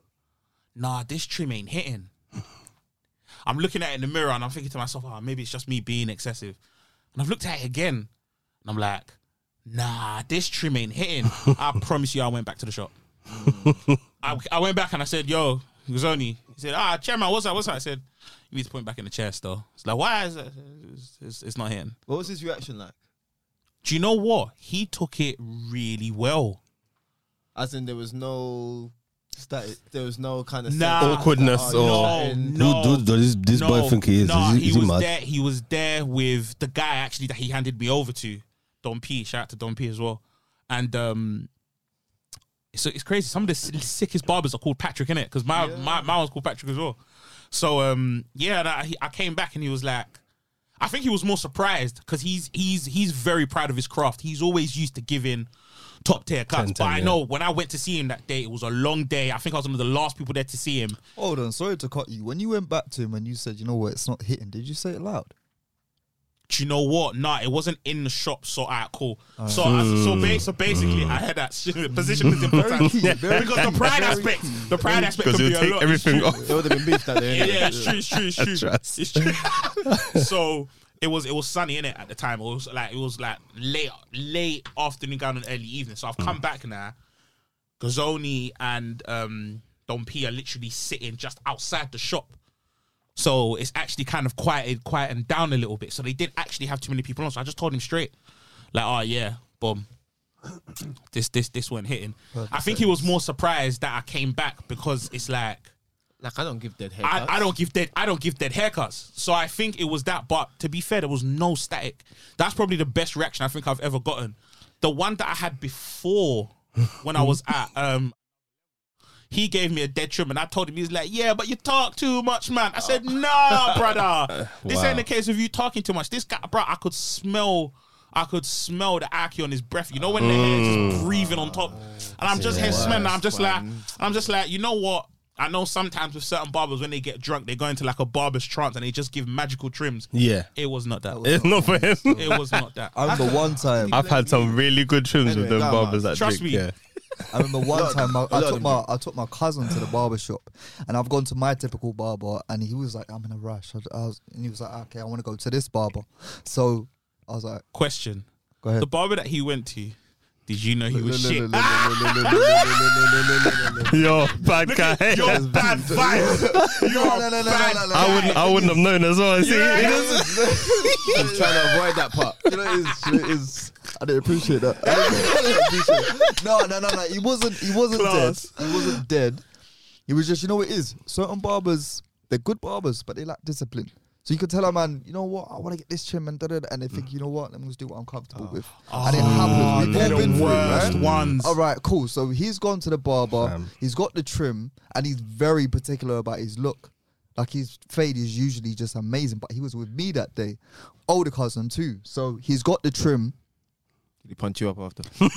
nah, this trim ain't hitting. I'm looking at it in the mirror and I'm thinking to myself, oh, maybe it's just me being excessive. And I've looked at it again and I'm like, nah, this trim ain't hitting. I promise you, I went back to the shop. I, I went back and I said, yo, Gazoni. He said, ah, chairman, what's that? What's that? I said, you need to point it back in the chest though. It's like, why is it? It's, it's, it's not hitting. What was his reaction like? Do you know what? He took it really well. As in, there was no Static. there was no kind of Nah. Awkwardness oh, or- no, no. Who, who does this, this boy think he is? No, is he, he is he was mad? there. He was there with the guy actually that he handed me over to, Don P. Shout out to Don P. as well. And um, so it's crazy. Some of the s- sickest barbers are called Patrick in it because my, my my one's called Patrick as well. So um, yeah, and I, he- I came back and he was like, I think he was more surprised because he's he's he's very proud of his craft. He's always used to giving top tier cuts. 10, but I yeah. know when I went to see him that day, it was a long day. I think I was one of the last people there to see him. Hold on, sorry to cut you. When you went back to him and you said, you know what, it's not hitting, did you say it loud? do you know what? Nah, it wasn't in the shop. So alright, cool. So I- so, hmm. ba- so basically, I had that shit- position is important key, very because the pride very aspect, key. the pride aspect Because could be a take lot. everything off. It would have been beef that day. Yeah, yeah, it's true, it's true, it's true. It's true. so it was it was sunny in it at the time. It was like it was like late late afternoon, going on early evening. So I've come back now. Gazzoni and um, Don P are literally sitting just outside the shop. So it's actually kind of quieted, quietened down a little bit. So they didn't actually have too many people on. So I just told him straight, like, oh yeah, boom. This this this wasn't hitting. I think he was more surprised that I came back because it's like Like I don't give dead haircuts. I, I don't give dead I don't give dead haircuts. So I think it was that. But to be fair, there was no static. That's probably the best reaction I think I've ever gotten. The one that I had before when I was at um he gave me a dead trim and I told him he was like, Yeah, but you talk too much, man. I said, Nah, brother. This Wow. ain't the case of you talking too much. This guy, bro, I could smell I could smell the ackee on his breath. You know when the hair is just breathing on top. And I'm just here smelling. I'm just like, I'm just like, you know what? I know sometimes with certain barbers when they get drunk, they go into like a barber's trance and they just give magical trims. Yeah. It was not that. It's not for him. It was not that. I remember one time. I've had some really good trims Anyway, with them go on, barbers man. that Trust drink. me. Yeah. I remember one lot- time I, a I lot took my them I took my cousin to the barber shop, and I've gone to my typical barber, and he was like, "I'm in a rush," I, I was, and he was like, "Okay, I want to go to this barber." So I was like, Question: "Go ahead." The barber that he went to, did you know he was shit? Yo, bad guy. You're bad vibes. No, no, no, no, no, no, no. I wouldn't. I wouldn't have known as well. See, Yeah. I'm trying to avoid that part. You know, it's, it is. I didn't appreciate that. I didn't appreciate it. No, no, no, no. He wasn't. He wasn't Class. dead. He wasn't dead. He was just. You know what it is. Certain barbers, they're good barbers, but they lack discipline. So you could tell a man, you know what, I want to get this trim and da da, da, and they think, mm. you know what, let me just do what I'm comfortable ah. with, ah, and it happens. We've they're all the been through it, worst right? ones. All right, cool. So he's gone to the barber. Fam. He's got the trim, and he's very particular about his look. Like his fade is usually just amazing, but he was with me that day, older cousin too. So he's got the trim. Did he punch you up after? he's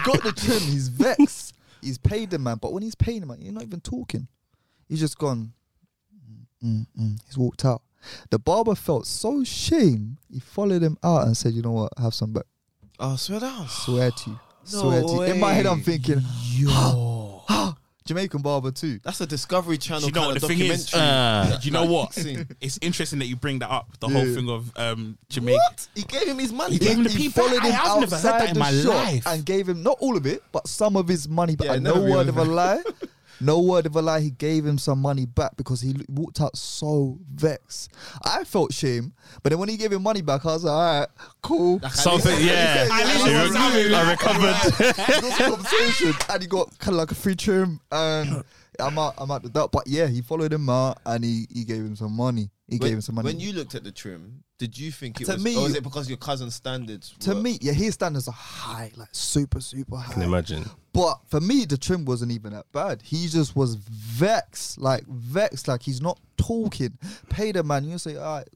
got the trim. He's vexed. He's paid the man, but when he's paying him, you're not even talking. He's just gone. Mm, mm, mm. He's walked out. The barber felt so shame. He followed him out and said, "You know what? Have some back." Oh, swear down. Swear to you. No Swear to you. In my head, I'm thinking, Yo. Jamaican barber too. That's a Discovery Channel you know kind what of the thing is? documentary. Ah. You know what? It's interesting that you bring that up. The whole thing of um, Jamaica. What? He gave him his money. He gave him the he people. followed I him have never heard outside that in the my shop life. and gave him not all of it, but some of his money But Yeah, and never no word of a lie. No word of a lie. He gave him some money back because he walked out so vexed. I felt shame, but then when he gave him money back, I was like, "All right, cool." Something. Yeah. At least He he was I recovered. Conversation, and he got kind of like a free trim, and I'm out. I'm out the dark. But yeah, he followed him out, and he he gave him some money. He when, gave him some money. When you looked at the trim, did you think it To was, me- or was it because your cousin's standards? to were- me, yeah, his standards are high, like super, super high. Can imagine. But for me, the trim wasn't even that bad. He just was vexed, like vexed, like he's not talking. Pay the man. You say, all right,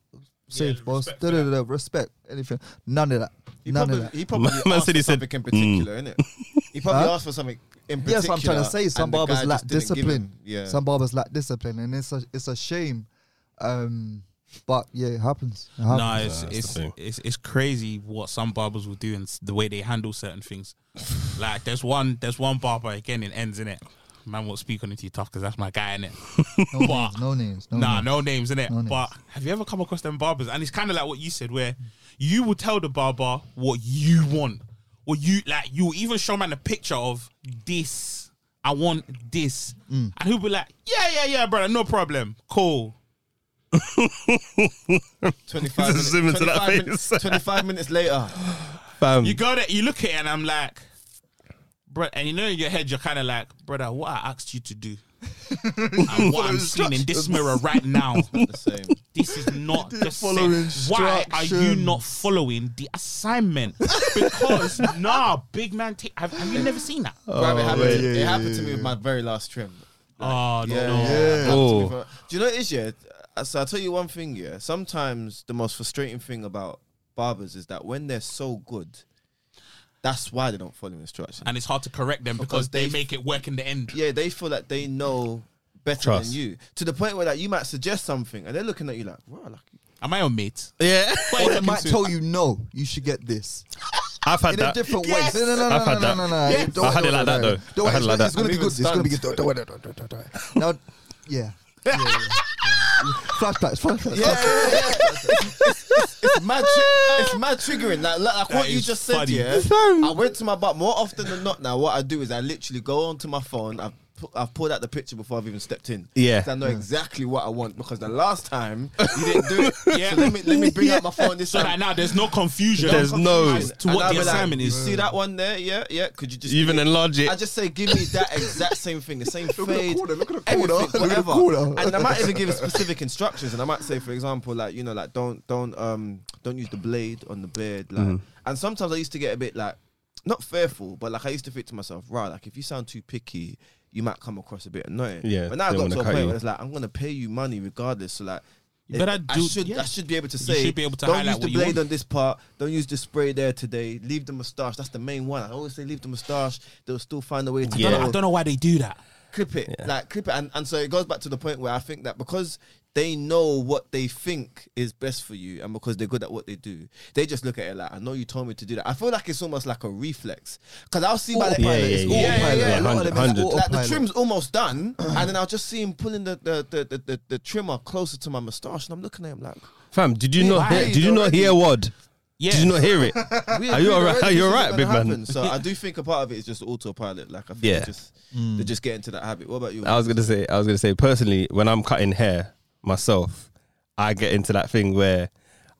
safe, Yeah, boss. respect Da, for da, that. da, da, respect, anything. None of that. He None probably, of that. he probably Man asked said for he said, something in particular, innit? He probably Huh? asked for something in particular. Yes, I'm trying to say some and the barbers guy lack just didn't give discipline. him- Yeah. Some barbers lack discipline, and it's a it's a shame. Um, But yeah, it happens. It happens. No, it's that's the it's, thing. it's it's crazy what some barbers will do and s- the way they handle certain things. like there's one there's one barber again it ends in it. Man won't speak on it too tough because that's my guy in it. no, names, no names. No nah, names. no names in it. No names. but have you ever come across them barbers? And it's kind of like what you said, where you will tell the barber what you want, or you like you even show man a picture of this. I want this, Mm. and he'll be like, "Yeah, yeah, yeah, brother, no problem, cool." 25 Just zoom minutes, into that 25 minutes, face. 25 minutes later. Fam, You go there, you look at it, and I'm like, bro, and you know in your head you're kind of like, brother, what I asked you to do, and what I'm seeing in this mirror right now, this is not the follow same. Why are you not following the assignment? Because nah, big man, ta- have, have you never seen that? Oh, Bruv, it happened, yeah, to, yeah, it yeah, happened yeah, to me with my very last trim. Oh Yeah, no, yeah. Yeah. Happened to me Oh. for- Do you know what it is? Yeah. Uh, So I'll tell you one thing. Yeah. Sometimes the most frustrating thing about barbers is that when they're so good, that's why they don't follow instructions. and it's hard to correct them because, Because they they- make it work in the end. yeah, they feel like they know better Trust. than you to the point where like you might suggest something and they're looking at you like, wow, like Am I your mate? yeah, Or they might tell you no, you should get this I've had that. in a different Yes. way. No, no, no, no, I've no, had no, that. no, no. Yes. Don't I had worry, it like don't that, though. Don't I had it like that. it's gonna be good. It's gonna be good. stunned. Don't worry, don't worry, don't worry. Now, yeah. Yeah, yeah, yeah. Flashbacks, flashbacks. yeah, yeah, yeah. it's mad. Tri- it's mad triggering. Like, like, like what you is just said. Yeah, I went to my but more often than not. Now, what I do is I literally go onto my phone. I've pu- I've pulled out the picture before I've even stepped in. Yeah. 'Cause I know exactly what I want because the last time you didn't do it. Yeah. So let me let me bring out my phone this So time. that now there's no confusion. There's no- confusion. To And what I'll the be like, assignment You is. see that one there? Yeah, yeah. Could you just even enlarge it. I just say, give me that exact same thing, the same at the fade, corner, look at the corner, everything, look at the whatever. corner. And I might even give specific instructions, and I might say, for example, like you know, like don't don't um don't use the blade on the beard, like. Mm-hmm. And sometimes I used to get a bit like not fearful, but like I used to think to myself, right, like if you sound too picky, you might come across a bit annoying. Yeah, But now I they got wanna a point you. where it's like I'm gonna pay you money regardless. So like. You better I do- should yeah. I should be able to say should be able to don't use the blade on this part don't use the spray there today leave the moustache that's the main one I always say leave the moustache they'll still find a way to I, don't know, I don't know why they do that. clip it like clip it and, and so it goes back to the point where I think that because they know what they think is best for you and because they're good at what they do they just look at it like I know you told me to do that I feel like it's almost like a reflex because I'll see by the Autopilot, Yeah, it's yeah, yeah. autopilot. Yeah, A lot of them is hundred, like the trim's almost done, and then I'll just see him pulling the the, the, the, the the trimmer closer to my moustache, and I'm looking at him like, Fam, did you not hear? Did you not hear what? Yeah. Did you not hear it? Are you alright? Are you this alright, big gonna man? So I do think a part of it is just autopilot. Like I think Yeah. yeah. just they just get into that habit. What about you? I was gonna say, I was gonna say, personally, when I'm cutting hair myself, I get into that thing where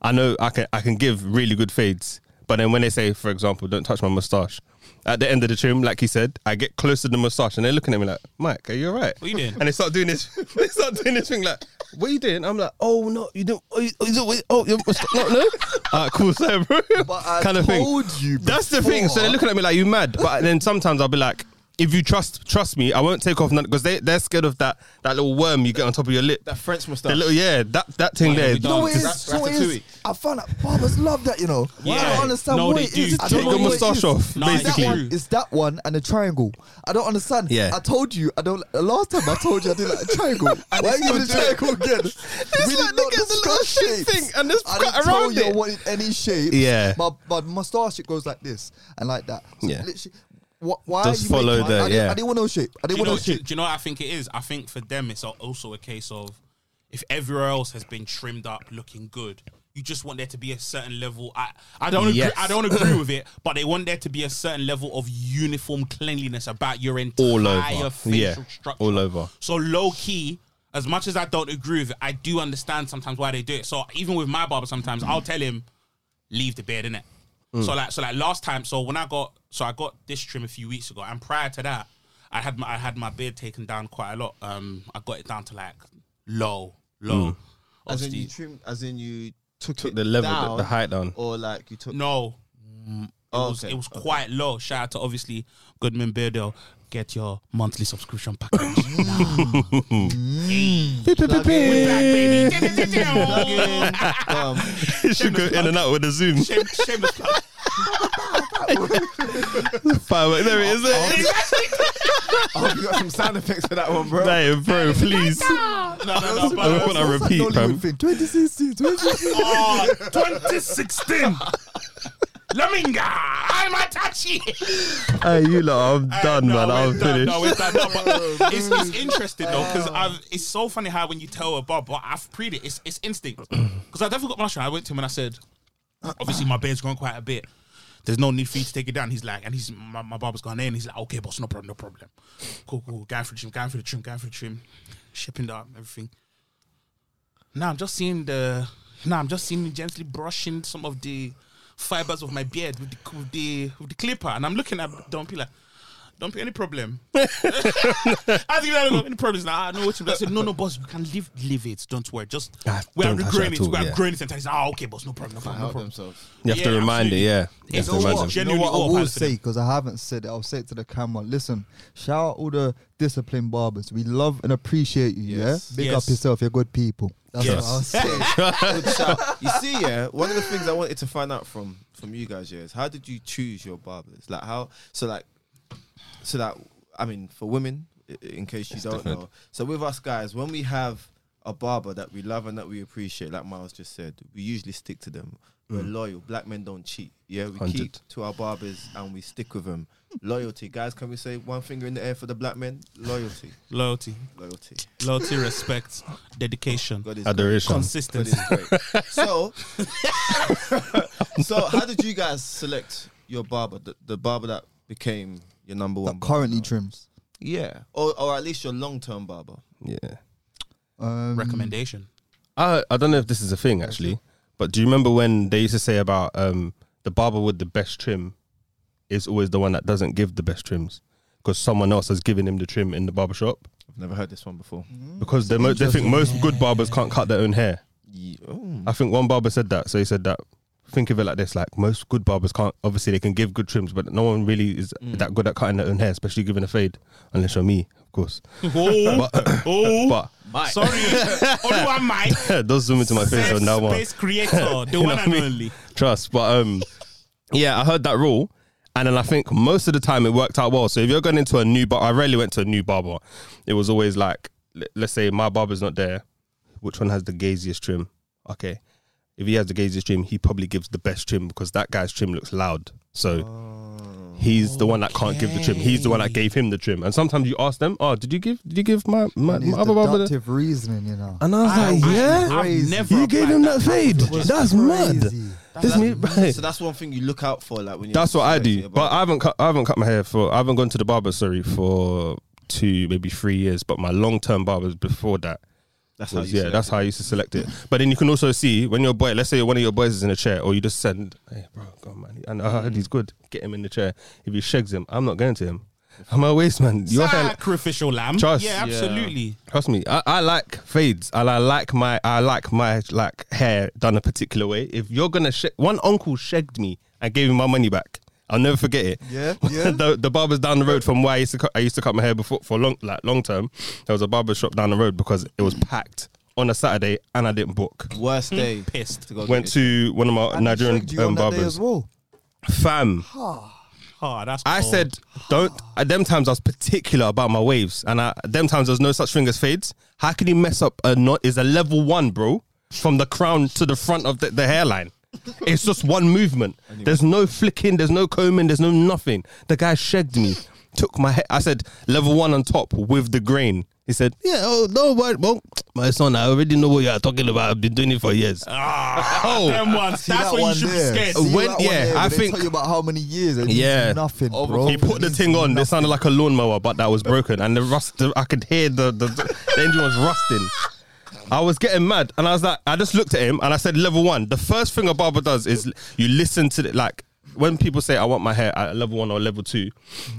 I know I can I can give really good fades, but then when they say, for example, don't touch my mustache, at the end of the trim, like he said, I get close to the mustache and they're looking at me like, Mike, are you alright? What you doing? And they start doing this, they start doing this thing like, what are you doing? I'm like, oh no, you don't, oh, you, oh, you don't- oh, you no, no, alright, cool, sorry, bro, But I kind of thing. told you That's the thing. So they're looking at me like you mad, but then sometimes I'll be like, if you trust trust me, I won't take off none because they they're scared of that that little worm you get on top of your lip. that French mustache. The mustache. little yeah, that that thing What there. have You know done? what it Rat- is? What it is? I found out barbers love that, you know. I don't understand No, what they it do. is. I Take don't the know what it moustache off, No, It's basically. that one, it's that one and a triangle. I don't understand. Yeah. I told you, I don't. The last time I told you I did like a triangle. Why are you doing a triangle again? we did not discuss shapes. and this I didn't tell you I wanted any shape. Yeah. My, my mustache, it goes like this and like that. Yeah. Literally, wh- why Just are you follow making- the- I, didn't, yeah. I didn't want no shape. I Do didn't want know, no do, shape. do you know what I think it is? I think for them it's also a case of if everywhere else has been trimmed up, looking good, you just want there to be a certain level. I, I don't agree. I don't agree with it, but they want there to be a certain level of uniform cleanliness about your entire all over. facial Yeah, structure. all over. So low key, as much as I don't agree with it, I do understand sometimes why they do it. So even with my barber, sometimes I'll tell him, leave the beard in it. Mm. So like, so like last time, so when I got, so I got this trim a few weeks ago, and prior to that, I had my I had my beard taken down quite a lot. Um, I got it down to like low, low. as in you trim, as in you took, Took it the level, the- down, the height down. or like you took. No. Mm, It Oh, was okay, it was okay. quite low. Shout out to obviously Goodman Beardale. Get your monthly subscription package now. We're back, baby. Plug in, um, You should go in and out with the zoom. Shame, shameless plug. Firework, there it is. hope you got some sound effects for that one, bro. Hey, bro, please. No, no, no. I But, want to repeat, fam. 2016, 2016. oh, 2016. Laminga, I'm Atachi. Hey, you lot, I'm done, no, man. I'm done, finished. No, we're done. No, but it's, it's interesting though because oh. it's so funny how when you tell a Bob, but I've preed it. It's it's instinct because I definitely got my shot. I went to him and I said, obviously my beard's grown quite a bit. There's no need for you to take it down. He's like, and he's my, my barber's gone in. He's like, okay, boss, no problem, no problem. Cool, cool. Going for the trim, going for the trim, going for the trim, shipping up everything. Now I'm just seeing the. Now I'm just seeing me gently brushing some of the fibers of my beard with the with the with the clipper, and I'm looking at Dumpy like, don't be any problem? I think I don't know any problems. Nah, I know what you. I said, no, no, boss, you can leave leave it. Don't worry. Just Ah, we are don't touch regrowing it it. all, We are yeah. growing it. And he's like, ah, okay, boss, no problem, no problem, no problem. themselves. You have to Yeah, remind absolutely. it, yeah. You have It's to all remind them. You know what I will say because I haven't said it. I'll say it to the camera. Listen, shout out all the disciplined barbers. We love and appreciate you. Yes. Yeah, big Yes. up yourself. You're good people. That's Yes. what I'll say. Good shout. You see, yeah, one of the things I wanted to find out from from you guys, yeah, is how did you choose your barbers? Like how so like so that I mean for women, in case you don't different. know. So with us guys, when we have a barber that we love and that we appreciate, like Miles just said, we usually stick to them. We're mm. loyal. Black men don't cheat. Yeah, we keep to our barbers and we stick with them. Loyalty, guys. Can we say one finger in the air for the black men? Loyalty, Loyalty, loyalty. loyalty, respect, dedication, God is Adoration. Consistency. is great. so, so how did you guys select your barber? The, the barber that became your number one. That currently now? trims. yeah, or or at least your long term barber. Yeah. Um, Recommendation. I I don't know if this is a thing actually, but do you remember when they used to say about um the barber with the best trim is always the one that doesn't give the best trims because someone else has given him the trim in the barber shop I've never heard this one before. because they mo- they think most good barbers can't cut their own hair. Yeah. Oh. I think one barber said that. So he said that. Think of it like this: like most good barbers can't. Obviously, they can give good trims, but no one really is that good at cutting their own hair, especially giving a fade, unless you're me, of course. Oh, But, oh, But sorry. Only one mic. don't zoom into my face Safe on that one. Space creator, the one and only. Trust, but um, yeah, I heard that rule, and then I think most of the time it worked out well. So if you're going into a new bar, I rarely went to a new barber. It was always like, let's say my barber's not there. Which one has the gaziest trim? Okay, if he has the gaziest trim, he probably gives the best trim because that guy's trim looks loud. So. He's the one that can't give the trim. He's the one that gave him the trim. And sometimes you ask them, "Oh, did you give? Did you give my my, and it's my other barber?" the-" reasoning, you know. And I was I- like, I- "Yeah, I've never you gave him that fade. It's That's mad." This me, right. So that's one thing you look out for, like when That's what I do. But. I haven't cut. I haven't cut my hair for. I haven't gone to the barber. Sorry for two, maybe three years. But my long term barbers before that that's how was you yeah. That's it. how I used to select it. But then you can also see when your boy, let's say one of your boys is in a chair, or you just send, hey bro, go on man, and I heard he's mm. good. Get him in the chair. If he shags him, I'm not going to him. I'm a waste man. Your hair, Sacrificial lamb. Trust. Yeah, Yeah. absolutely. Trust me, I, I like fades and I like my I like my like hair done a particular way. If you're gonna sh- one uncle shagged me and gave me my money back, I'll never forget it. Yeah, yeah. the the barber's down the road from where I used to cut, I used to cut my hair before for long like long term. There was a barber shop down the road because it was packed on a Saturday and I didn't book. Worst day Pissed. to go. Went get it. to one of my And he Nigerian shagged you um, that day barbers. as well. Fam, Oh, that's I cold. said, don't. At them times, I was particular about my waves, and I, at them times, there's no such thing as fades. How can you mess up a knot? Is a level one, bro, from the crown to the front of the, the hairline. It's just one movement. There's no flicking. There's no combing. There's no nothing. The guy shagged me, took my hair. I said level one on top with the grain. He said, "Yeah, oh no, but well, my son, I already know what you are talking about. I've been doing it for years." Ah, Oh. them ones. That's that what you should there? be scared. See When- yeah, there I where they think- tell you about how many years. It Yeah. nothing, Over- bro. He put the thing on. It sounded like a lawnmower, but that was broken, and the rust. The, I could hear the, the the engine was rusting. I was getting mad, and I was like, I just looked at him, and I said, "Level one." The first thing a barber does is you listen to it, like. When people say I want my hair at level one or level two,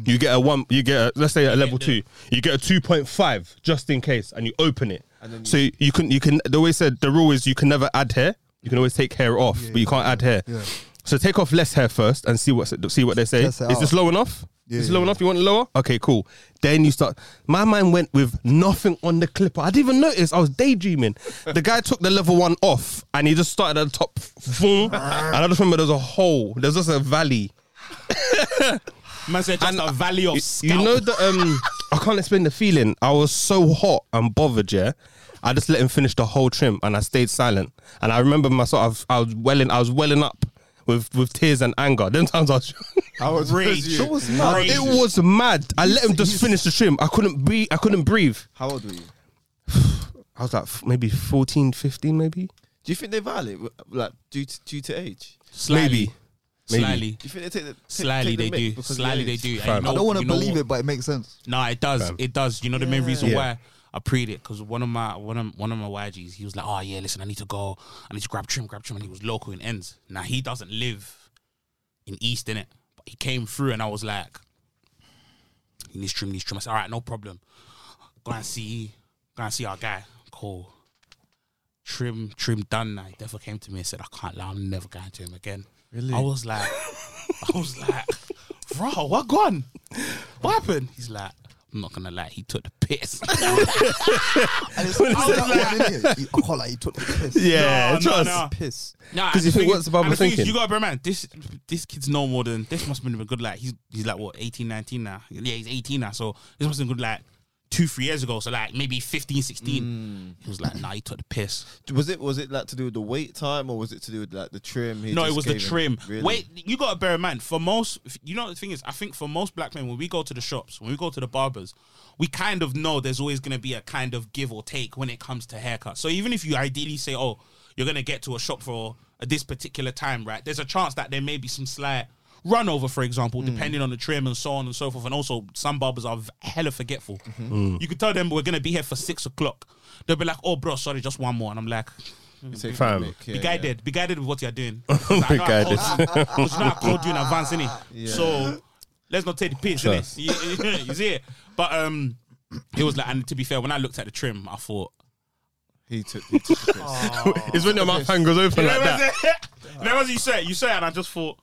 you get a one. You get a, let's say a level two. You get a two point five just in case, and you open it. then so you can you can. They always said the rule is you can never add hair. You can always take hair off, but you can't add hair. Yeah. So take off less hair first and see what see what they say. Test it Is this out. low enough? Yeah, Is it low yeah. enough? You want it lower? Okay, cool. Then you start. My mind went with nothing on the clipper. I didn't even notice. I was daydreaming. The guy took the level one off and he just started at the top. Boom. and I just remember there's a hole. There's just a valley. Man said just And a valley of You, scalp. you know the um I can't explain the feeling. I was so hot and bothered. Yeah, I just let him finish the whole trim, and I stayed silent. And I remember myself. I was welling. I was welling up with with tears and anger. Them times I was. I was Rage. you. That was mad. Rage. it was mad. I let him just finish the stream. I couldn't breathe. I couldn't breathe. How old were you? I was like f- maybe 14, 15 maybe. Do you think they violate like due to, due to age? Slightly. Maybe. Maybe. Slightly. Do you think they take the take, Slightly take the they mick do. because of Slightly the they age? do. And Fam. you know- I don't want to you know believe what? it, but it makes sense. No, it does. Fam. It does. You know the main reason Yeah. why I preyed it because one of my one of one of my YGs, he was like, "Oh yeah, listen, I need to go. I need to grab trim, grab trim." And he was local in ends. Now he doesn't live in East in it, but he came through, and I was like, "He needs trim, needs trim." I said, "All right, no problem. Go and see, go and see our guy. Cool. Trim, trim done. Now he definitely came to me and said, "I can't lie, I'm never going to him again." Really? I was like, I was like, bro, what gone? What happened? He's like, I'm not gonna lie, he took the piss. And it's, it's that one, innit? He- I can't lie, he took the piss. Yeah, No, no, trust. no. Piss. Nah, 'Cause you the think, thing what's is- the Bible and the thing is. You got to bear in mind, this this kid's no more than this must have been a good like he's he's like what 18, 19 now. Yeah, he's 18 now, so this must have been good like two, three years ago. So like maybe 15, 16. Mm. He was like, nah, he took the piss. Was it was it like to do with the wait time or was it to do with like the trim? He no, it just was the gave him- trim. Really? Wait, you got to bear in mind for most. You know the thing is, I think for most black men, when we go to the shops, when we go to the barbers, we kind of know there's always going to be a kind of give or take when it comes to haircuts. So even if you ideally say, oh, you're going to get to a shop for this particular time, right? There's a chance that there may be some slight run over, for example, mm. depending on the trim and so on and so forth. And also, some barbers are v- hella forgetful. Mm-hmm. Mm. You could tell them we're going to be here for six o'clock. They'll be like, oh, bro, sorry, just one more. And I'm like, mm. You take Fam. yeah, be guided. Be guided with what you're doing. Be ah, I know I guided. called you- because you know I called you in advance, innit? Yeah. So let's not take the piss, Trust. innit? You, you, you see it? But um, it was like, and to be fair, when I looked at the trim, I thought. He took he took the piss. It's when your mouth hand goes open like that. Never as you say it, you say it, and I just thought,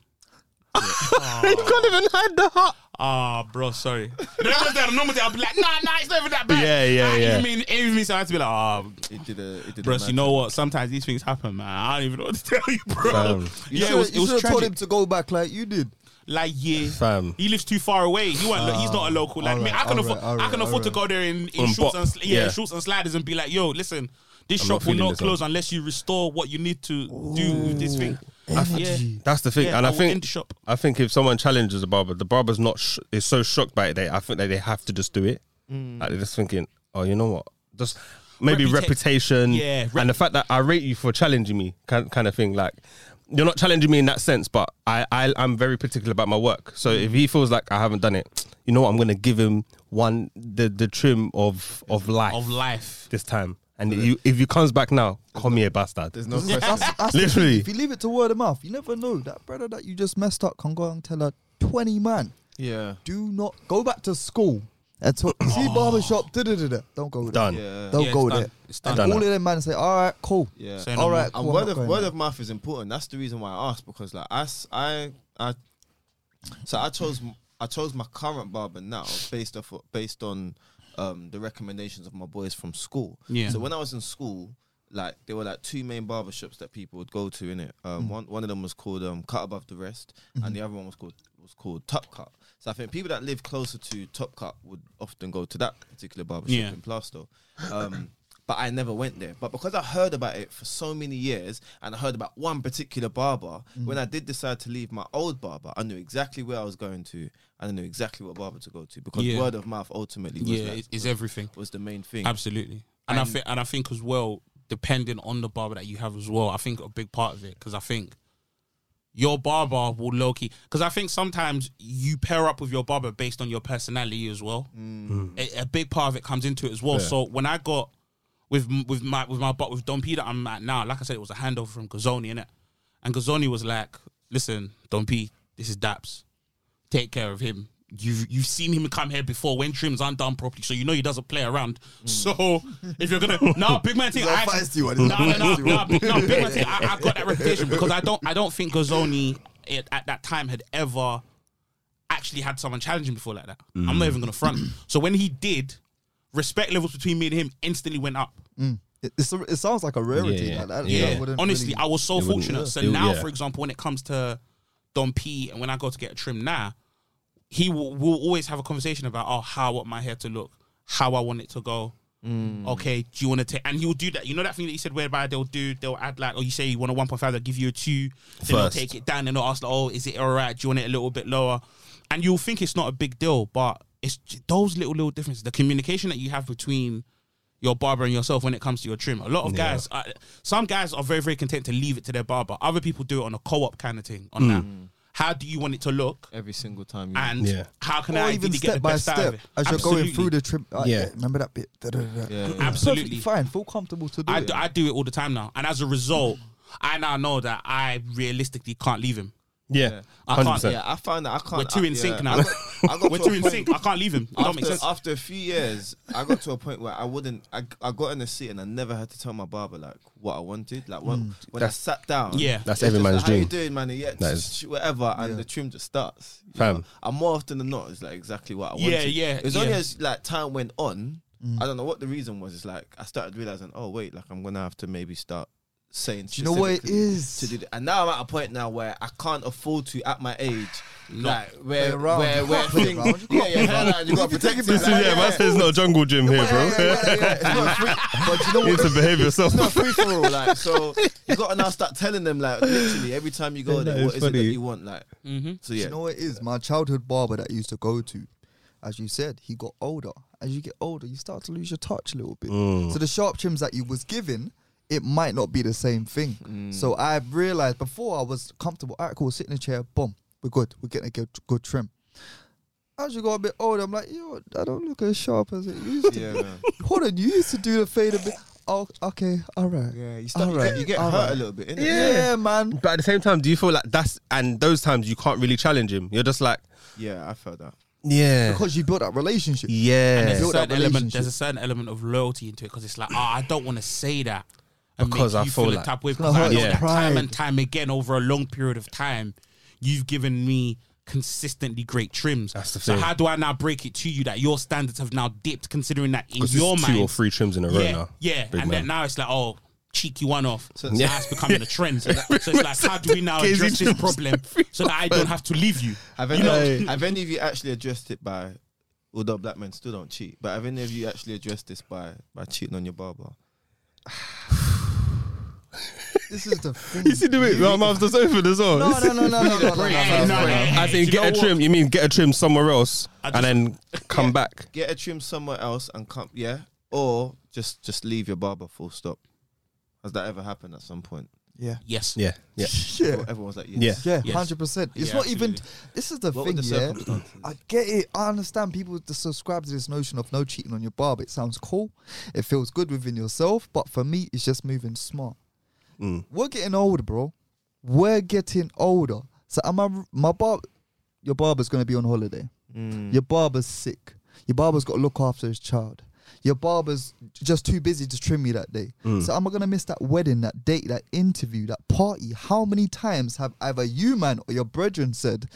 You can't even hide the heart. ah, bro, sorry. Never was that. Normally, I'll be like, nah, nah, it's not even that bad. Yeah, yeah, Ah, yeah. Even mean, even mean, so I had to be like, ah, He did a he did bro, a you know what? Sometimes these things happen, man. I don't even know what to tell you, bro. Fam. You Yeah, it should've- was, it you was should have told him to go back like you did. Like, yeah. Fam. He lives too far away. He won't, he's not a local like me. I can afford. alright, I can alright, afford to go there in, in On shorts bop. and sli- yeah, Yeah. shorts and sliders and be like, yo, listen, this I'm shop not will feeling not this one. close unless you restore what you need to do with this thing. yeah, That's the thing, yeah, and I, will think end the shop. I think if someone challenges a barber, the barber's not sh- is so shocked by it. They, I think that they have to just do it. Mm. Like they're just thinking, oh, you know what? Just maybe Reputa- reputation, Yeah, rep- and the fact that I rate you for challenging me, kind kind of thing. Like you're not challenging me in that sense, but I, I I'm very particular about my work. So mm. if he feels like I haven't done it, you know what? I'm gonna give him one the the trim of of life Of life. this time. And you, if he comes back now, call me a bastard. There's no That's, question. that's, that's Literally. If you leave it to word of mouth, you never know. That brother that you just messed up can go and tell a 20 man. Yeah. Do not go back to school. And talk, see barbershop, da da da da. Don't go with Done. it. Yeah. Don't Yeah, go it's with done. it. It's And done. Done all now. of them man say, all right, cool. Yeah. Say no All more. right, And. I'm word not of going word there. of mouth is important. That's the reason why I asked because like I s- I I so I chose I chose my current barber now based off based on um the recommendations of my boys from school. Yeah. So when I was in school, like there were like two main barbershops that people would go to in it. Um, one one of them was called um Cut Above the Rest, Mm-hmm. and the other one was called was called Top Cut. So I think people that live closer to Top Cut would often go to that particular barbershop Yeah. in Plaistow. Um, but I never went there. But because I heard about it for so many years, and I heard about one particular barber, Mm. when I did decide to leave my old barber, I knew exactly where I was going to, I knew exactly what barber to go to because Yeah. word of mouth ultimately was, Yeah, like- it- everything. was the main thing. Absolutely. And, I think and I think as well, depending on the barber that you have as well, I think a big part of it because I think your barber will low key because I think sometimes you pair up with your barber based on your personality as well. A, a big part of it comes into it as well. Yeah. So when I got with with my with my but with Don P that I'm at now, like I said, it was a handover from Gazoni, innit? And Gazoni was like, "Listen, Don P, this is Daps. Take care of him. You've you've seen him come here before when trims aren't done properly, so you know he doesn't play around. So if you're gonna no big man thing, I feisty one, no he's a no no no, big- no big man thing. I, I got that reputation because I don't I don't think Gazoni at, at that time had ever actually had someone challenge him before like that. I'm not even gonna front. So when he did, respect levels between me and him instantly went up. It, it's a, it sounds like a rarity. Yeah, Like that. yeah. That wouldn't Honestly, really- I was so It wouldn't- fortunate. So it would- now, yeah. for example, when it comes to Don P and when I go to get a trim now, he will, will always have a conversation about oh how I want my hair to look, how I want it to go. Mm. Okay, do you want to take? And he'll do that. You know that thing that you said whereby they'll do, they'll add like, or you say you want a one point five, they'll give you a two, then they'll take it down and they'll ask like, oh, is it all right? Do you want it a little bit lower? And you'll think it's not a big deal, but it's those little little differences. The communication that you have between your barber and yourself when it comes to your trim. A lot of Yeah. guys, uh, some guys are very very content to leave it to their barber. Other people do it on a co-op kind of thing. On that, how do you want it to look? Every single time. You And Yeah. how can or I even ideally get the step by best out of step it? as you're going through the trim. Uh, Yeah. remember that bit. Da-da-da-da. Yeah. Absolutely. perfectly fine. Feel comfortable to do I it. do, I do it all the time now, and as a result, I now know that I realistically can't leave him. Yeah, I hundred can't- percent. Yeah, I find that I can't. We're two I- in sync yeah, now. I got, I got We're to two a in point- sync. I can't leave him. It don't make After, sense. after a few years, I got to a point where I wouldn't. I, I got in the seat and I never had to tell my barber like what I wanted. Like when, when I That's- sat down, Yeah. That's it's every just man's like, How you doing, man? Yeah, That just whatever, and Yeah. the trim just starts. you Fam. know? and more often than not, it's like exactly what I Yeah, wanted. yeah, It's only yeah. as like time went on. Mm. I don't know what the reason was. It's like I started realizing, oh wait, like I'm gonna have to maybe start saying. Do you know what it is? To do that. And now I'm at a point now where I can't afford to, at my age, like where Play where where can't play thing, around. You yeah, can't your play hairline, you got to If you take protect it it. This is like, yeah, man says no jungle gym here, bro. yeah, yeah, yeah. It's not free, but you know You need what? to behave yourself. It's not free for all, like so. You got to now start telling them, like literally every time you go Yeah, there, what is is it that you want, like. Mm-hmm. So yeah, You know what it is? My childhood barber that I used to go to, as you said, he got older. As you get older, you start to lose your touch a little bit. Mm. So the sharp trims that you was given, it might not be the same thing. Mm. So I realized before I was comfortable. All right, cool. Sit in a chair. Boom. We're good. We're getting a good, good trim. As you got a bit older, I'm like, yo, I don't look as sharp as it used to. yeah, man. Hold on, you used to do the fade a bit. Oh, okay, all right. yeah. You start, you Alright, get, you get alright. hurt a little bit, innit? Yeah, man. But at the same time, do you feel like that's and those times you can't really challenge him? You're just like, Yeah, I felt that. yeah, Because you built that relationship. yeah. There's a certain element. There's a certain element of loyalty into it because it's like, oh, I don't want to say that and Because make I you feel feel, like- the type of way because gonna I know your that time and time again over a long period of time, you've given me consistently great trims. That's the thing. so how do I now break it to you that your standards have now dipped, considering that in your it's mind, two or three trims in a row yeah, now. yeah, Big and man. then now it's like, oh, cheeky one off. So Yeah. now it's becoming a trend. So, that- so it's like, how do we now address this problem so that I don't have to leave you? Have any, have any of you actually addressed it by, although black men still don't cheat, but have any of you actually addressed this by by cheating on your barber? This is the thing. You see the way my mouth just open as well. No, no, no, no, no, no, no, no, no, no, no. hey, I do think you get know a what? trim. You mean get a trim somewhere else I and just- then come back? Get a trim somewhere else and come, yeah, or just just leave your barber full stop. Has that ever happened at some point? Yeah. Yes. Yeah, yeah. Yeah. Everyone's like, Yeah. yes. Yeah, Yes. hundred percent. It's Yeah, not even. absolutely. This is the What were thing, the yeah. circumstances? I get it. I understand people to subscribe to this notion of no cheating on your barb. It sounds cool. It feels good within yourself. But for me, it's just moving smart. Mm. We're getting older, bro. We're getting older. So am I? My barb, your barber's gonna be on holiday. Mm. Your barber's sick. Your barber's got to look after his child. Your barber's just too busy to trim me that day. Mm. So am I gonna miss that wedding, that date, that interview, that party? How many times have either you, man, or your brethren said,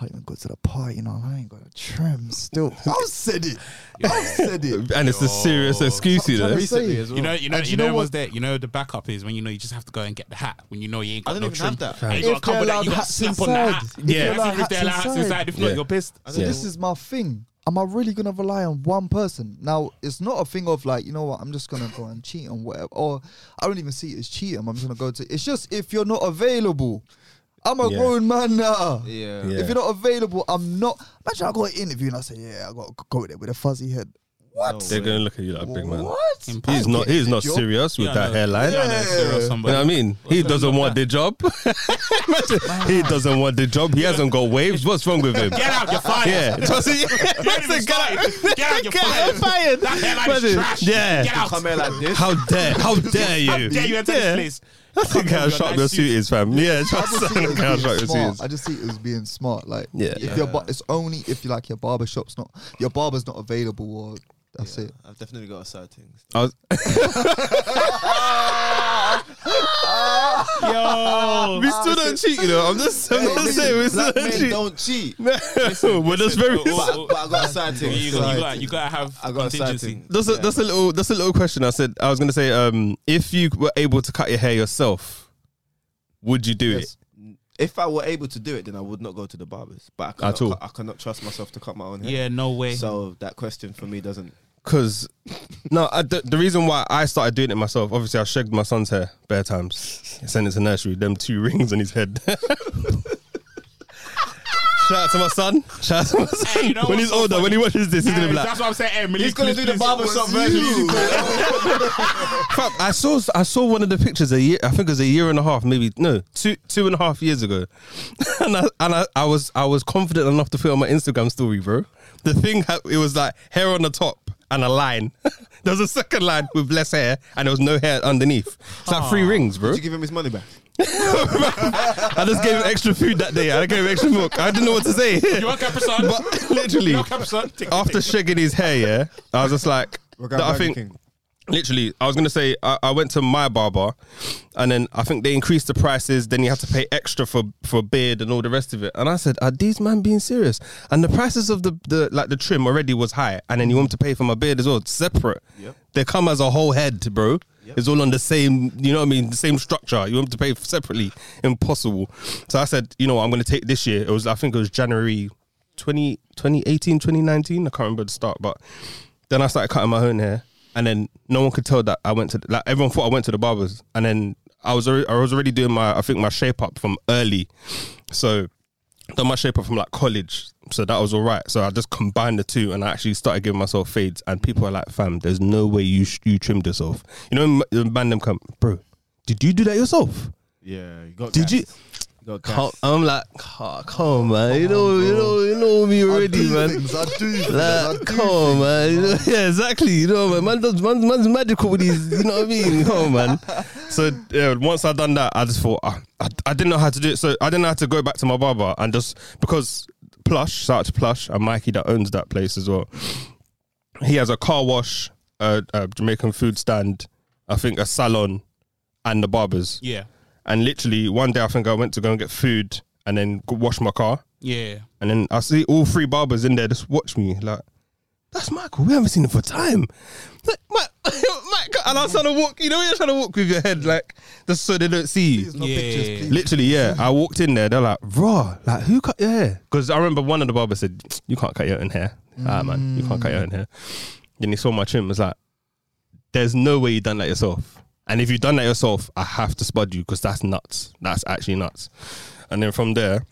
"Can't even go to the party, you know? I ain't got a trim still." I've said it. I've said it. And it's a serious excuse, you know. Sometimes- Recently say- as well. You know, you know, you you know, know what's what- there. You know, the backup is when you know you just have to go and get the hat when you know you ain't I got don't no even trim. have that. And If you got to come they're with that. allowed You got to hats slap on the hat. inside, if Yeah. they're allowed If they're hats allowed hats inside. inside, if not, you're pissed. So don't this is my thing. Am I really gonna rely on one person? Now it's not a thing of like, you know what, I'm just gonna go and cheat on whatever. Or I don't even see it as cheating. I'm just gonna go to it's just if you're not available. I'm a Yeah. grown man now. yeah. Yeah. If you're not available, I'm not imagine I got an interview and I say, Yeah, I gotta go there with a fuzzy head. What? No They're gonna look at you like big man. What? Impossible. He's not. He's not serious with Yeah, that no. hairline. Yeah, no, serious You somebody. know what I mean? He What's doesn't want with the job. Imagine, he doesn't want the job. He hasn't got waves. What's wrong with him? Get out, you're fired. Yeah, just, yeah. You ain't even Get out. started. Get out, you're Get fired. fired. That hairline is Imagine. trash. Yeah. Get out. Come here like this. How dare? How dare you? How dare you enter Yeah. this place? That's how sharp your suit. is, fam. Yeah, I just just see it as how being sharp your suit smart. is. I just see it as being smart. Like, Yeah. if your bar, it's only if you like your barber shop's not your barber's not available, or that's Yeah, it. I've definitely got a side things. I was, Yo. we still don't cheat, you know. I'm just, I'm just saying, we still Black don't men cheat. don't cheat. We're just very. But, but I got a side thing. You got, you got, you got to have I got a side contingency. thing. That's a, that's a little that's a little question. I said I was gonna say um if you were able to cut your hair yourself, would you do Yes. If I were able to do it, then I would not go to the barbers. But I cannot, At all. I cannot trust myself to cut my own hair. Yeah, no way. So that question for me doesn't. Because no, I, the, the reason why I started doing it myself, obviously, I shagged my son's hair bare times. Sent it to nursery. Them two rings on his head. Shout out to my son. Shout out to my son. Hey, you know when what's he's so older, funny? when he watches this, he's gonna be like, That's what I'm saying. Hey, Malik, He's gonna do the please. barbershop was version. you. Fam, I saw I saw one of the pictures a year. I think it was a year and a half, maybe no, two two and a half years ago, and I and I, I was I was confident enough to put it on my Instagram story, bro. The thing ha- it was like hair on the top and a line. there was a second line with less hair and there was no hair underneath. It's like three rings, bro. Did you give him his money back? I just gave him extra food that day. I gave him extra milk. I didn't know what to say. You want Capri Sun? but literally, You Sun? After shaking his hair, yeah, I was just like, We're I Burger think King. literally, I was gonna say I, I went to my barber, and then I think they increased the prices. Then you have to pay extra for for beard and all the rest of it. And I said, "Are these man being serious?" And the prices of the the like the trim already was high, and then you want to pay for my beard as well, it's separate. Yep. They come as a whole head, bro. It's all on the same, you know what I mean, the same structure. You want to pay separately, impossible. So I said, you know what, I'm going to take this year. It was, I think it was January 20, 2018, 2019. I can't remember the start, but then I started cutting my own hair, and then no one could tell that I went to like everyone thought I went to the barbers, and then I was already, I was already doing my I think my shape up from early, so done my shape up from like college, so that was all right. So I just combined the two, and I actually started giving myself fades, and people are like, "Fam, there's no way you sh- you trimmed yourself." You know, man them come, bro. Did you do that yourself? Yeah, you got. Did gas. you? got gas. I'm like, oh, come on, man. You know, you know, you know me already, man. things, I do things, I do come on, man. You know, yeah, exactly. You know, man. Man does, man, man's magical with these. You know what I mean? Come on, man. So yeah, once I done that, I just thought ah, I, I didn't know how to do it. So I didn't know how to go back to my barber and just because Plush, shout out to Plush and Mikey that owns that place as well. He has a car wash, a, a Jamaican food stand, I think a salon, and the barbers. Yeah. And literally one day, I think I went to go and get food and then go wash my car. Yeah. And then I see all three barbers in there just watch me like, that's Michael. We haven't seen him for time. Like, my, my, and I was trying to walk, you know, you're trying to walk with your head like, just so they don't see you. Please, no Yeah. pictures, please. Literally, yeah. I walked in there. They're like, raw. Like, who cut your hair? Because I remember one of the barbers said, you can't cut your own hair. Ah, man, you can't cut your own hair. Then he saw my trim. Was like, there's no way you done that yourself. And if you done that yourself, I have to spud you because that's nuts. That's actually nuts. And then from there,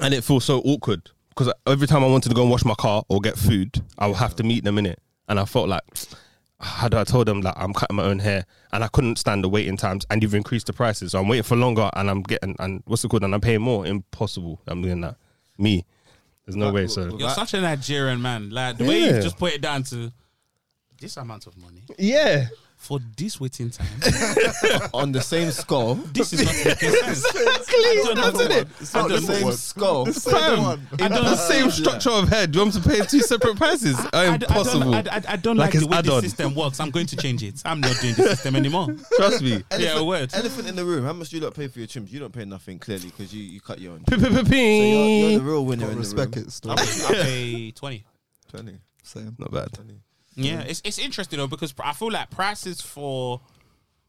and it feels so awkward because every time I wanted to go and wash my car or get food, I would have to meet them in it. And I felt like, how do I tell them that I'm cutting my own hair and I couldn't stand the waiting times and you've increased the prices. So I'm waiting for longer and I'm getting, and what's it called? And I'm paying more. Impossible. I'm doing that. Me. There's no way. So, You're such a Nigerian man. Like the way you just put it down to this amount of money yeah. For this waiting time. on the same skull. this is not making sense. I don't know. That's it. It's not the same what- skull. The Fam, same one. I don't the same structure of head. You want to pay two separate prices? I, I don't- Impossible. I, I, I don't Like like, the way add-on. the system works. I'm going to change it. I'm not doing the system anymore. Trust me. Yeah, word. Elephant in the room. How much do you lot pay for your trims? You don't pay nothing clearly because you, you cut your own. So you're, you're the real winner in respect the room. it. Still. I pay, I pay 20. Twenty. Same. Not bad. Twenty. Yeah, it's it's interesting though because I feel like prices for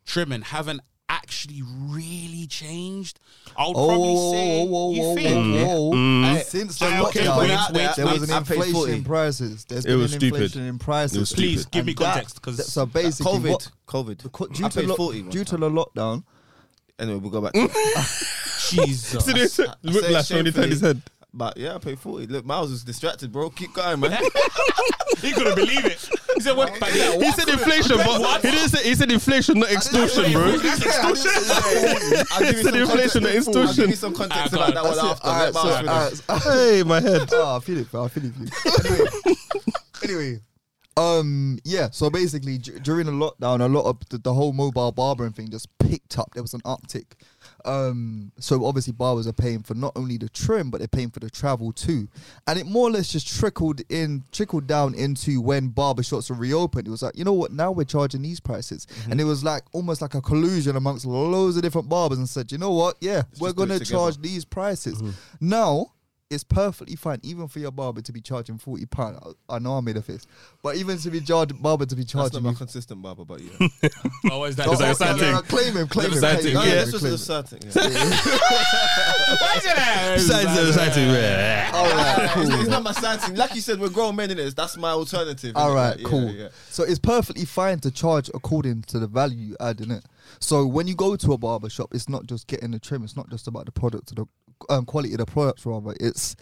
trimming haven't actually really changed. I would Oh, probably whoa, say whoa, whoa, you think. whoa, whoa. Mm. Hey, Since the I- lockdown, wait, there wait, was an inflation in prices. There's It been was an stupid. inflation in prices. It Please give me context because that- so basically, COVID. what, COVID. beca- due to lo- 40 due to the lockdown, Anyway, we'll go back. To Jesus. See this? I say Whiplash when he turned his head. But yeah, I paid forty. Look, Miles was distracted, bro. Keep going, man. he couldn't believe it. He said, "What?" But yeah, He said inflation, but he didn't say. He said inflation, not extortion, bro. That's I'll Said inflation, context. not I'll give extortion. you some context Ah, about that one That's it. after. Alright, Let so- Miles finish. alright, Hey, my head. oh, I feel it, bro. I feel it. you. Anyway, anyway, um, yeah. So basically, d- during the lockdown, a lot of the, the whole mobile barbering thing just picked up. There was an uptick. Um, so obviously, barbers are paying for not only the trim, but they're paying for the travel too. And it more or less just trickled in, trickled down into when barbershops were reopened. It was like, you know what? Now we're charging these prices, Mm-hmm. and it was like almost like a collusion amongst loads of different barbers, and said, you know what? Yeah, we're do it gonna charge these prices. Mm-hmm. Now it's perfectly fine, even for your barber to be charging forty pound. I, I know I made a face, but even to be charged barber to be charging. That's not charging my consistent barber, but yeah. Oh, is that? Is that oh, a sad no, no, no, thing? claim him, claim him. Is that a claim him. No, claim this him, was claim a him. Yeah. Why is it that? Besides, besides, yeah. All right, It's, cool. it's not my sad. Like you said, we're grown men in this. That's my alternative. All right, innit? right, yeah, cool. yeah. So it's perfectly fine to charge according to the value you add in it. So when you go to a barber shop, it's not just getting a trim. It's not just about the product, or the um, quality of the products. Rather, it's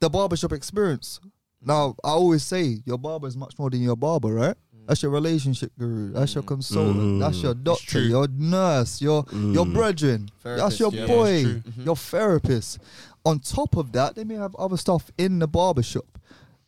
the barbershop experience. Now, I always say your barber is much more than your barber, right? Mm. That's your relationship guru. That's your mm. consultant. Mm. That's your doctor. Your nurse. Your your brethren. That's your yeah. Yeah, boy. it's true. Mm-hmm. Your therapist. On top of that, they may have other stuff in the barbershop.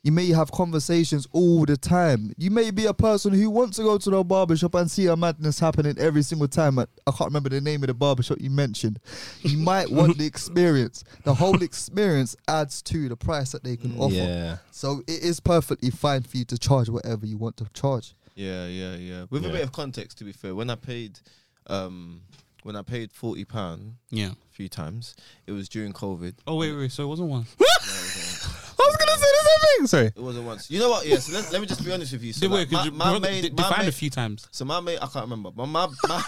You may have conversations all the time. You may be a person who wants to go to the barbershop and see a madness happening every single time. At, I can't remember the name of the barbershop you mentioned. You might want the experience. The whole experience adds to the price that they can offer. Yeah. So it is perfectly fine for you to charge whatever you want to charge. Yeah, yeah, yeah. With a bit of context, to be fair, when I paid, um, when I paid forty pound Yeah. a few times, it was during COVID. Oh wait, wait. So it wasn't one. I was gonna say the same thing. Sorry. It wasn't once. You know what? Yes. let, let me just be honest with you. So Did, wait, like, my, you my bro- main, de- my main- a few times? So my mate, I can't remember. My my, my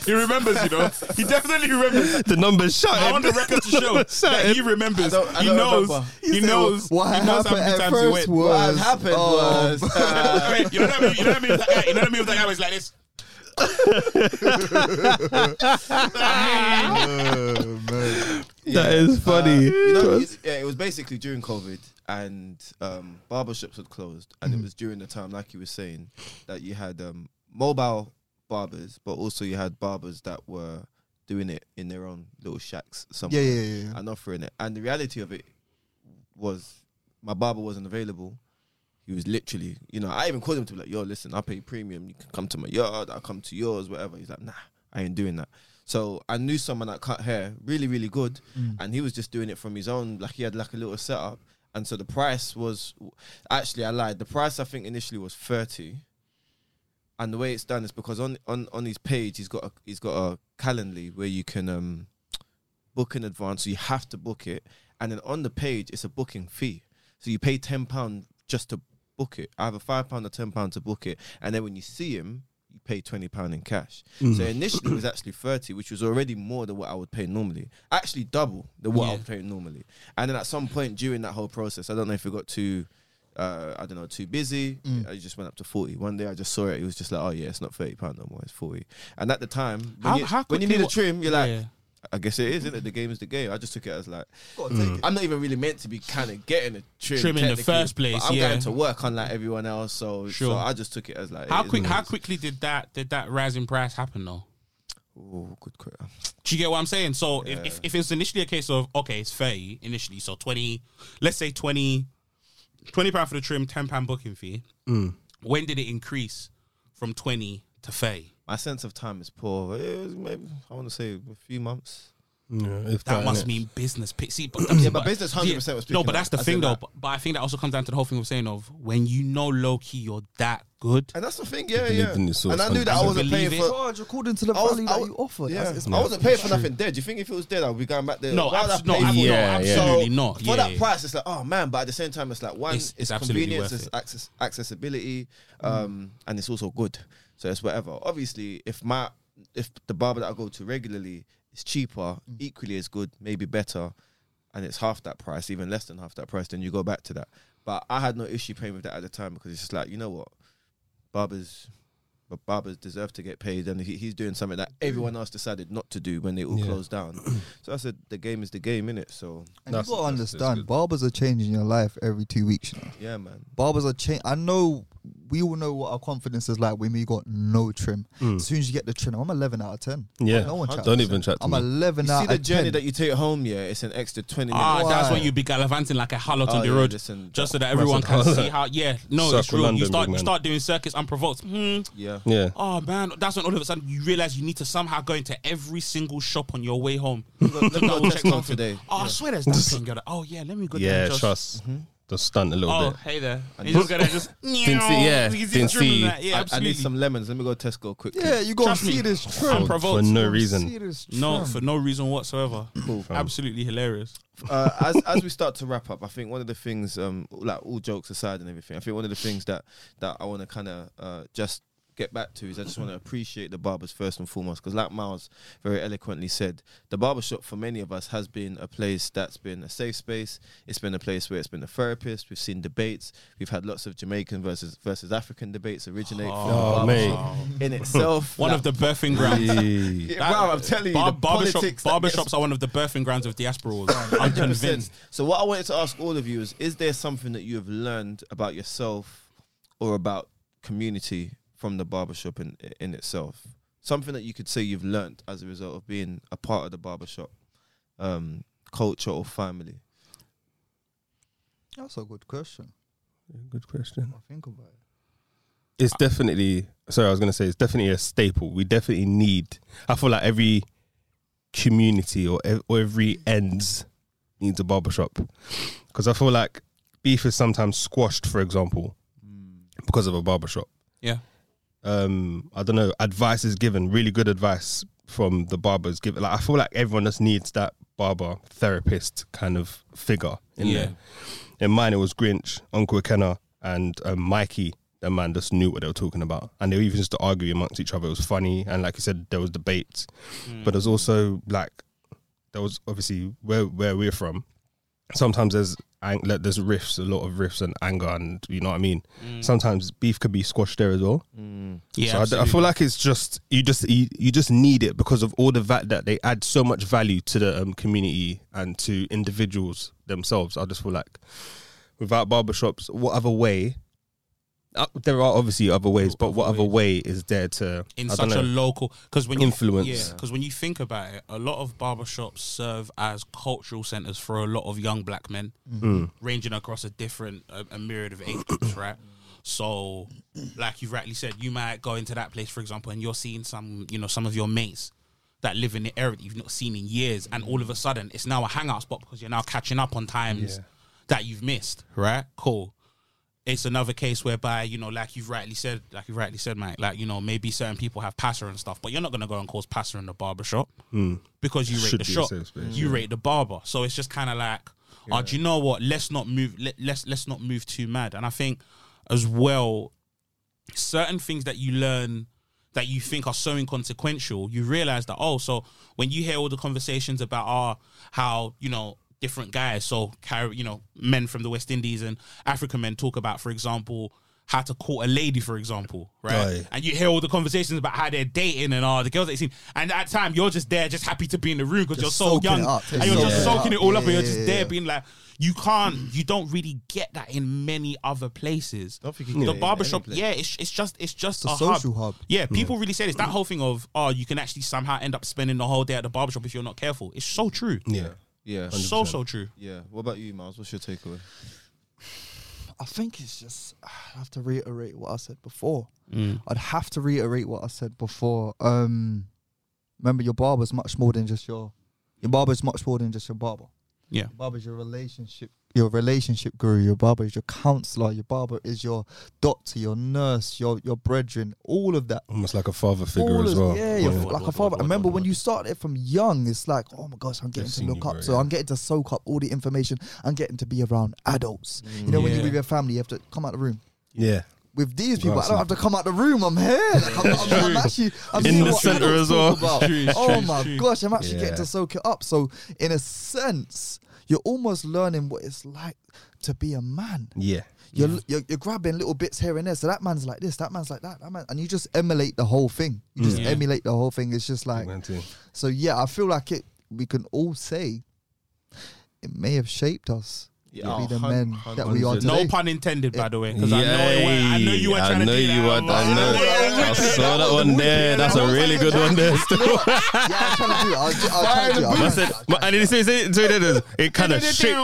He remembers, you know. He definitely remembers. The numbers shut. I want the record to show that he remembers. I don't- I he don't knows. remember. He knows. What he knows how happened many at times he first went. was what happened um, was uh, Wait, you know what I mean? You know what I mean? with that guy? You know what I mean? With that guy was like this. Oh, man. That is funny. Uh, you know, yeah, it was basically during COVID, and um, barbershops had closed, and it was during the time, like you were saying, that you had um, mobile barbers, but also you had barbers that were doing it in their own little shacks somewhere Yeah, yeah, yeah. yeah. and offering it. And the reality of it was, my barber wasn't available. He was literally, you know, I even called him to be like, yo, listen, I pay premium. You can come to my yard. I'll come to yours, whatever. He's like, nah, I ain't doing that. So I knew someone that cut hair really, really good. And he was just doing it from his own, like he had like a little setup. And so the price was, actually, I lied. The price I think initially was 30. And the way it's done is because on, on, on his page, he's got a, he's got a Calendly where you can um, book in advance. So you have to book it. And then on the page, it's a booking fee. So you pay £10 just to book it. I have a £5 or £10 to book it. And then when you see him, you pay £20 in cash. So initially it was actually 30 which was already more than what I would pay normally. Actually double than what I would pay normally. And then at some point during that whole process, I don't know if it got too uh, I don't know, too busy. I just went up to 40. One day I just saw it. It was just like, oh, yeah, it's not 30 pound no more. It's 40. And at the time, when, How- you, how when you need a trim, you're like, Yeah. I guess it is, isn't it? The game is the game. I just took it as like, Gotta take mm. it. I'm not even really meant to be kind of getting a trim, Trim in the first place, I'm yeah. going to work unlike everyone else, so Sure. so I just took it as like How quick? what it How is. quickly did that did that rise in price happen though? Oh, good quick. Um, Do you get what I'm saying? So if, Yeah. if, if it's initially a case of okay, it's fair initially, so twenty, let's say 20 20 pound for the trim, ten pound booking fee. Mm. When did it increase from twenty to fair? My sense of time is poor. It was maybe I want to say a few months. Yeah, if That that, must mean business. See, but Yeah, but business 100% was No, but that's the thing though. that. But, but I think that also comes down to the whole thing of saying of when you know low key you're that good. And that's the thing, yeah, yeah. in the source, And I knew that I wasn't paying Believe for. it. Charge according to the I was- value I that you offer. Yeah, That's- it's I wasn't paying for true. nothing dead. Do you think if it was dead, I'd be going back there? No, Why would abs- no, pay ab- for no, it? Yeah, yeah. absolutely So, not. For Yeah, that price, it's like, oh man, but at the same time, it's like one, It's- it's, it's convenience, it's access, accessibility, um, and it's also good. So it's whatever. Obviously, if my if the barber that I go to regularly is cheaper, mm. equally as good, maybe better, and it's half that price, even less than half that price, then you go back to that. But I had no issue paying with that at the time because it's just like, you know what, barbers. But barbers deserve to get paid, and he, he's doing something that mm. everyone else decided not to do when they all Yeah. closed down. so I said, the game is the game, innit? So And That's- you gotta that's- that's understand, barbers are changing your life every two weeks. You know, yeah, man. barbers are changing. I know we all know what our confidence is like when we got no trim. As soon as you get the trim, I'm 11 out of 10. Hmm. Yeah. no one chat Don't even me. chat to I'm me. 11 You out see the journey 10. that you take home, yeah, it's an extra 20 minutes. Ah, that's Why? when you be gallivanting like a harlot Oh, on the yeah, road, listen, just so that- that everyone can Circle- see how. Yeah, no, it's Circle real. London, you start you start doing circus unprovoked. Hmm. yeah. Yeah. Oh man, that's when all of a sudden you realize you need to somehow go into every single shop on your way home. Let me go Double Tesco something. today. Oh, I swear there's that thing. You're like, oh yeah, let me go. there Yeah, and just, trust. Just stunt a little bit. Oh, bit. hey there. And You just gonna just Didn't see- yeah, You didn't see- that. Yeah, I, I absolutely. need some lemons. Let me go to Tesco quick. Yeah, you gotta Trust me. see this I'm trim. For provoked. no You reason. this No, trim. for no reason whatsoever. Cool. Absolutely hilarious. uh, as as we start to wrap up, I think one of the things, um, like all jokes aside and everything, I think one of the things that that I want to kind of uh, just get back to is I just want to appreciate the barbers first and foremost because, like Miles very eloquently said, the barbershop for many of us has been a place that's been a safe space. It's been a place where it's been a therapist. We've seen debates. We've had lots of Jamaican versus versus African debates originate from the Oh, mate. barbershop in itself. One like, of the birthing grounds. Yee. Yeah, wow, I'm telling you, Bar- barbershop, politics gets barbershops are one of the birthing grounds of diaspora. I'm convinced. So what I wanted to ask all of you is: Is there something that you have learned about yourself or about community from the barbershop in in itself? Something that you could say you've learned as a result of being a part of the barbershop um, culture or family. That's a good question. Good question. I think about it. It's definitely. Sorry, I was gonna say it's definitely a staple. We definitely need. I feel like every community or, ev- or every ends needs a barbershop because I feel like beef is sometimes squashed, for example, because of a barbershop. Yeah. Um, I don't know, advice is given, really good advice from the barbers given. Like I feel like everyone just needs that barber therapist kind of figure in Yeah. there. In mine, it was Grinch, Uncle Kenna, and um, Mikey. The man just knew what they were talking about, and they were even just to argue amongst each other. It was funny, and like you said, there was debates, but there's also like there was obviously where where we're from. Sometimes there's ang- like, there's riffs, a lot of riffs and anger, and you know what I mean. Sometimes beef could be squashed there as well. Yeah, So I d- I, feel like it's just you just you, you just need it because of all the va- that they add so much value to the um, community and to individuals themselves. I just feel like without barbershops, what other way? Uh, there are obviously other ways, but what other way is there to in I such don't a know, local because when you, Influence. yeah, because when you think about it, a lot of barbershops serve as cultural centers for a lot of young black men, Mm. ranging across a different a, a myriad of age groups, right? So, like you rightly said, you might go into that place, for example, and you're seeing some, you know, some of your mates that live in the area that you've not seen in years, and all of a sudden it's now a hangout spot because you're now catching up on times Yeah. that you've missed, right? Cool it's another case whereby you know, like you've rightly said, like you rightly said, Mike, like you know, maybe certain people have passer and stuff, but you're not gonna go and cause passer in the barber shop because you rate Should the shop, space, you rate the barber. So it's just kind of like, oh, do you know what? Let's not move. Let, let's let's not move too mad. And I think as well, certain things that you learn that you think are so inconsequential, you realize that oh, so when you hear all the conversations about oh, how you know different guys, so carry you know men from the West Indies and African men talk about, for example. How to court a lady, for example, right? Aye. And you hear all the conversations about how they're dating and all the girls that you seen. And at that time, you're just there, just happy to be in the room because you're so young up, and you're just soaking it all up, and you're just yeah, there yeah. being like, you can't, you don't really get that in many other places. Don't think you can the in barbershop, yeah, it's it's just it's just It's a a, social hub. Yeah, hmm. people really say this. That whole thing of oh, you can actually somehow end up spending the whole day at the barbershop if you're not careful. It's so true. yeah. Yeah, So so true. yeah. What about you, Miles? What's your takeaway? I think it's just I have to reiterate what I said before. Mm. I'd have to reiterate what I said before. Um, remember, your barber's much more than just your. Your barber's much more than just your barber. Yeah. Your barber's your relationship, your relationship guru. Your barber is your counselor. Your barber is your doctor, your nurse, your your brethren. All of that. Almost like a father figure All as of- well. Yeah, you're Yeah. like a father. what, Remember when you start it from young, it's like, oh my gosh, I'm getting They've to look up. So yeah. I'm getting to soak up all the information. I'm getting to be around adults. You know, when you're with your family, you have to come out the room. Yeah. With these people, I don't have to come out the room. I'm here. Like, I'm, I'm, I'm actually I'm In the centre as well. about. True, oh true, my true. gosh, I'm actually getting to soak it up. So in a sense, you're almost learning what it's like to be a man. Yeah. You're, you're you're grabbing little bits here and there. So that man's like this, that man's like that, that man, and you just emulate the whole thing. You just Yeah. emulate the whole thing. It's just like so. Yeah, I feel like it. We can all say it may have shaped us Yeah, to be oh, the hun- men hun- that we are today. No pun intended, by the way, because I know it were, I know you were trying I to do you that. were. I know. I saw that one there. That's a really good one there. Still. yeah, I'm trying to do it. I'll, I'll try to do it. I said, and then he says, it, so. It kind of shaped.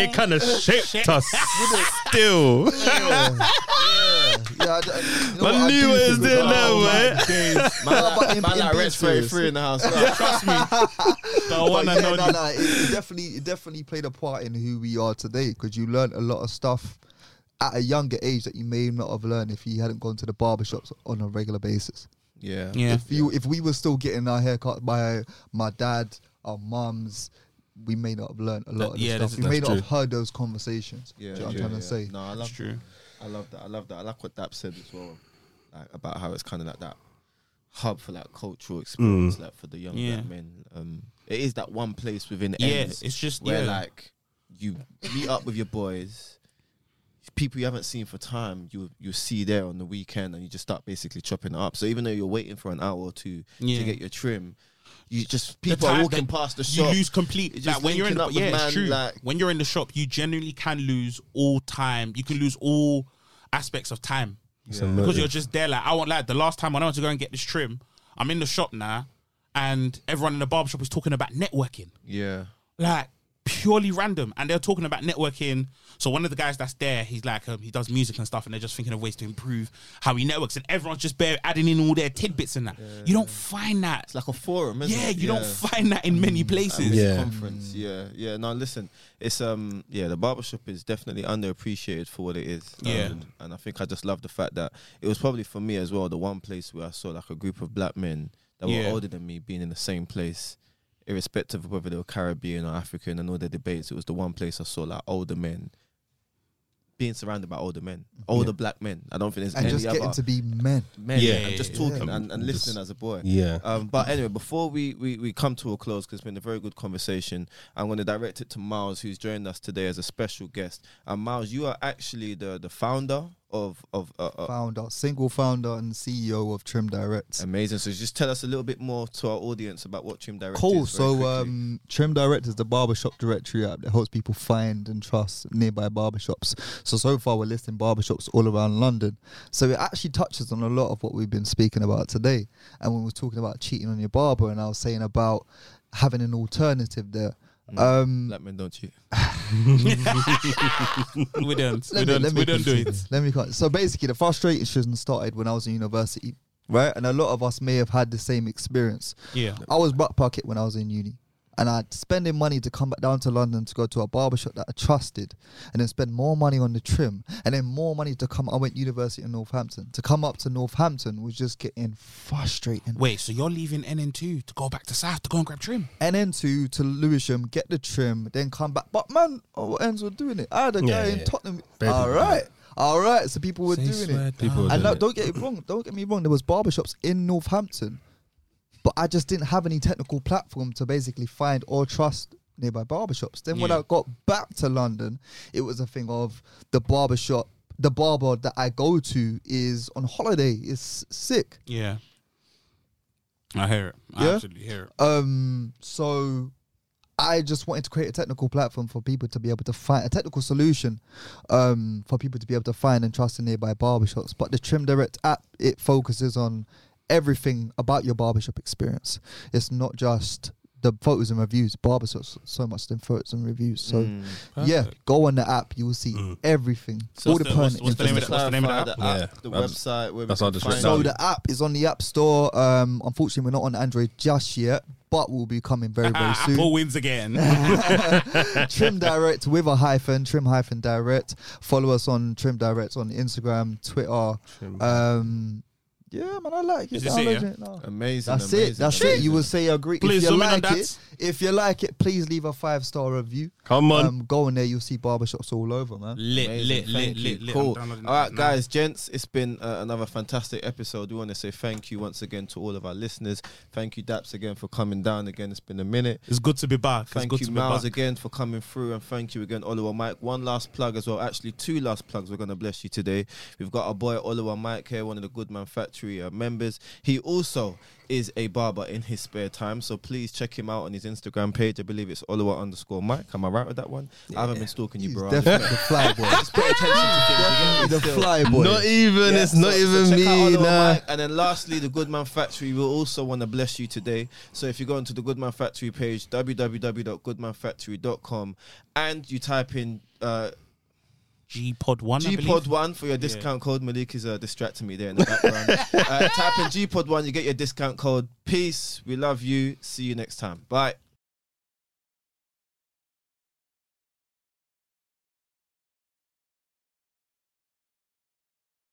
It kind of shaped us. Still. yeah, yeah, yeah, you know I what, I knew do what was think there, Oh, eh? man. Man, but like, in- man in like being Rich very free in the house. Trust me. The But one and yeah, only. no, no, it, it definitely, it definitely played a part in who we are today because you learned a lot of stuff at a younger age that you may not have learned if you hadn't gone to the barbershops on a regular basis. Yeah. Yeah. If you, if we were still getting our hair cut by my dad, our mums, we may not have learned a lot That- of this yeah, stuff. that's- We may that's not have heard those conversations. Yeah, Do you know what yeah, I'm trying to yeah. say? No, I That's love true. I love that. I love that. I like what Dap said as well, like about how it's kind of like that hub for like cultural experience, like for the young Yeah. black men. Um, it is that one place within Yeah, ends it's just where yeah. like you meet up with your boys. People you haven't seen for time, you you see there on the weekend, and you just start basically chopping it up. So even though you're waiting for an hour or two Yeah. to get your trim, you just The people are walking past the shop. you lose complete. Like just when you're in the linking yeah, man, it's true. like- when you're in the shop, you generally can lose all time. You can lose all aspects of time Yeah. because you're just there. Like I want like the last time when I went to go and get this trim, I'm in the shop now, and everyone in the barbershop is talking about networking. yeah, like purely random and they're talking about networking so one of the guys that's there he's like um, he does music and stuff and they're just thinking of ways to improve how he networks and everyone's just bare adding in all their tidbits and that you don't find that it's like a forum, isn't yeah it? you don't find that in many places Yeah. conference. Yeah, yeah. Now listen, it's um, yeah, the barbershop is definitely underappreciated for what it is. Yeah. Um, and I think I just love the fact that it was probably for me as well the one place where I saw like a group of black men that Yeah. were older than me being in the same place, irrespective of whether they were Caribbean or African and all their debates. It was the one place I saw like older men. Being surrounded by older men, older black men. I don't think there's And any just other getting to be men. men Yeah. and just Yeah. talking Yeah. and, and Just- listening as a boy. Yeah. Um, but anyway, before we, we, we come to a close, because it's been a very good conversation, I'm going to direct it to Miles, who's joined us today as a special guest. And Miles, you are actually the, the founder of of uh, uh, Founder, single founder and CEO of Trim Direct. Amazing. So just tell us a little bit more to our audience about what Trim Direct Cool. is. very So, um, Trim Direct is the barbershop directory app that helps people find and trust nearby barbershops. So, so far, we're listing barbershops all around London. So, it actually touches on a lot of what we've been speaking about today. And when we were talking about cheating on your barber, and I was saying about having an alternative there. Mm. Um, black men don't cheat. we don't we let me- don't let me we don't do it Let me. con- So basically, the frustration shouldn't started when I was in university, right? And a lot of us may have had the same experience. yeah I was butt pocket when I was in uni. And I'd spending money to come back down to London to go to a barbershop that I trusted and then spend more money on the trim and then more money to come. I went University in Northampton. To come up to Northampton was just getting frustrating. wait so you're leaving NN2 to go back to South to go and grab trim And then to, to Lewisham, get the trim, then come back. But man, oh, what ends were doing it? I had a Yeah, guy yeah, in yeah. Tottenham. Bare All people right. All right. So people were Say doing it. People were And no, it. don't get it wrong. Don't get me wrong. There was barbershops in Northampton, but I just didn't have any technical platform to basically find or trust nearby barbershops. Then when I got back to London, it was a thing of the barbershop. The barber that I go to is on holiday. Is sick. yeah I hear it I Yeah? absolutely hear it Um. So. I just wanted to create a technical platform for people to be able to find a technical solution, um, for people to be able to find and trust in nearby barbershops. But the Trim Direct app it focuses on everything about your barbershop experience. It's not just the photos and reviews. Barbershops so much than photos and reviews. So Mm. yeah, go on the app. You will see Mm. everything. So all the the- what's- what's the name of information. the- what's the name of the app? the, app, Yeah, the that's- website where we that's can find So the app is on the App Store. Um, unfortunately, we're not on Android just yet, but we'll be coming very very soon. Apple wins again Trim Direct with a hyphen, Trim hyphen Direct. Follow us on Trim Direct on Instagram, Twitter. Um, yeah, man, I like it. Is this it, yeah? it now. Amazing. That's amazing, it. That's it. You amazing. will say agree. Please if you zoom in on like that. it, if you like it, please leave a five star review. Come on. Um, go in there, you'll see barbershops all over, man. lit Amazing. lit lit Thank you. lit lit Cool. I'm downloading All right, that now. guys, gents, it's been uh, another fantastic episode. We want to say thank you once again to all of our listeners. Thank you, Daps, again for coming down again. It's been a minute. it's good to be back it's Thank good you, to be Miles, back again for coming through, and thank you again, Oliver Mike. One last plug as well. Actually, two last plugs. We're gonna bless you today. We've got our boy Oliver Mike here, one of the Goodman Factory uh, members. He also is a barber in his spare time, so please check him out on his Instagram page. I believe it's Oliver underscore Mike. Am I right with that one? I haven't been stalking you, He's bro. definitely the fly boy. Just pay attention to things. The fly boy. Not even. Yeah, it's not so- so even check me. Nah. Mike. And then lastly, the Goodman Factory will also want to bless you today. So if you go into the Goodman Factory page, www.goodmanfactory.com, and you type in uh, G Pod One. G Pod One for your discount code. Malik is uh, distracting me there in the background. uh, type in G Pod One, you get your discount code. Peace. We love you. See you next time. Bye.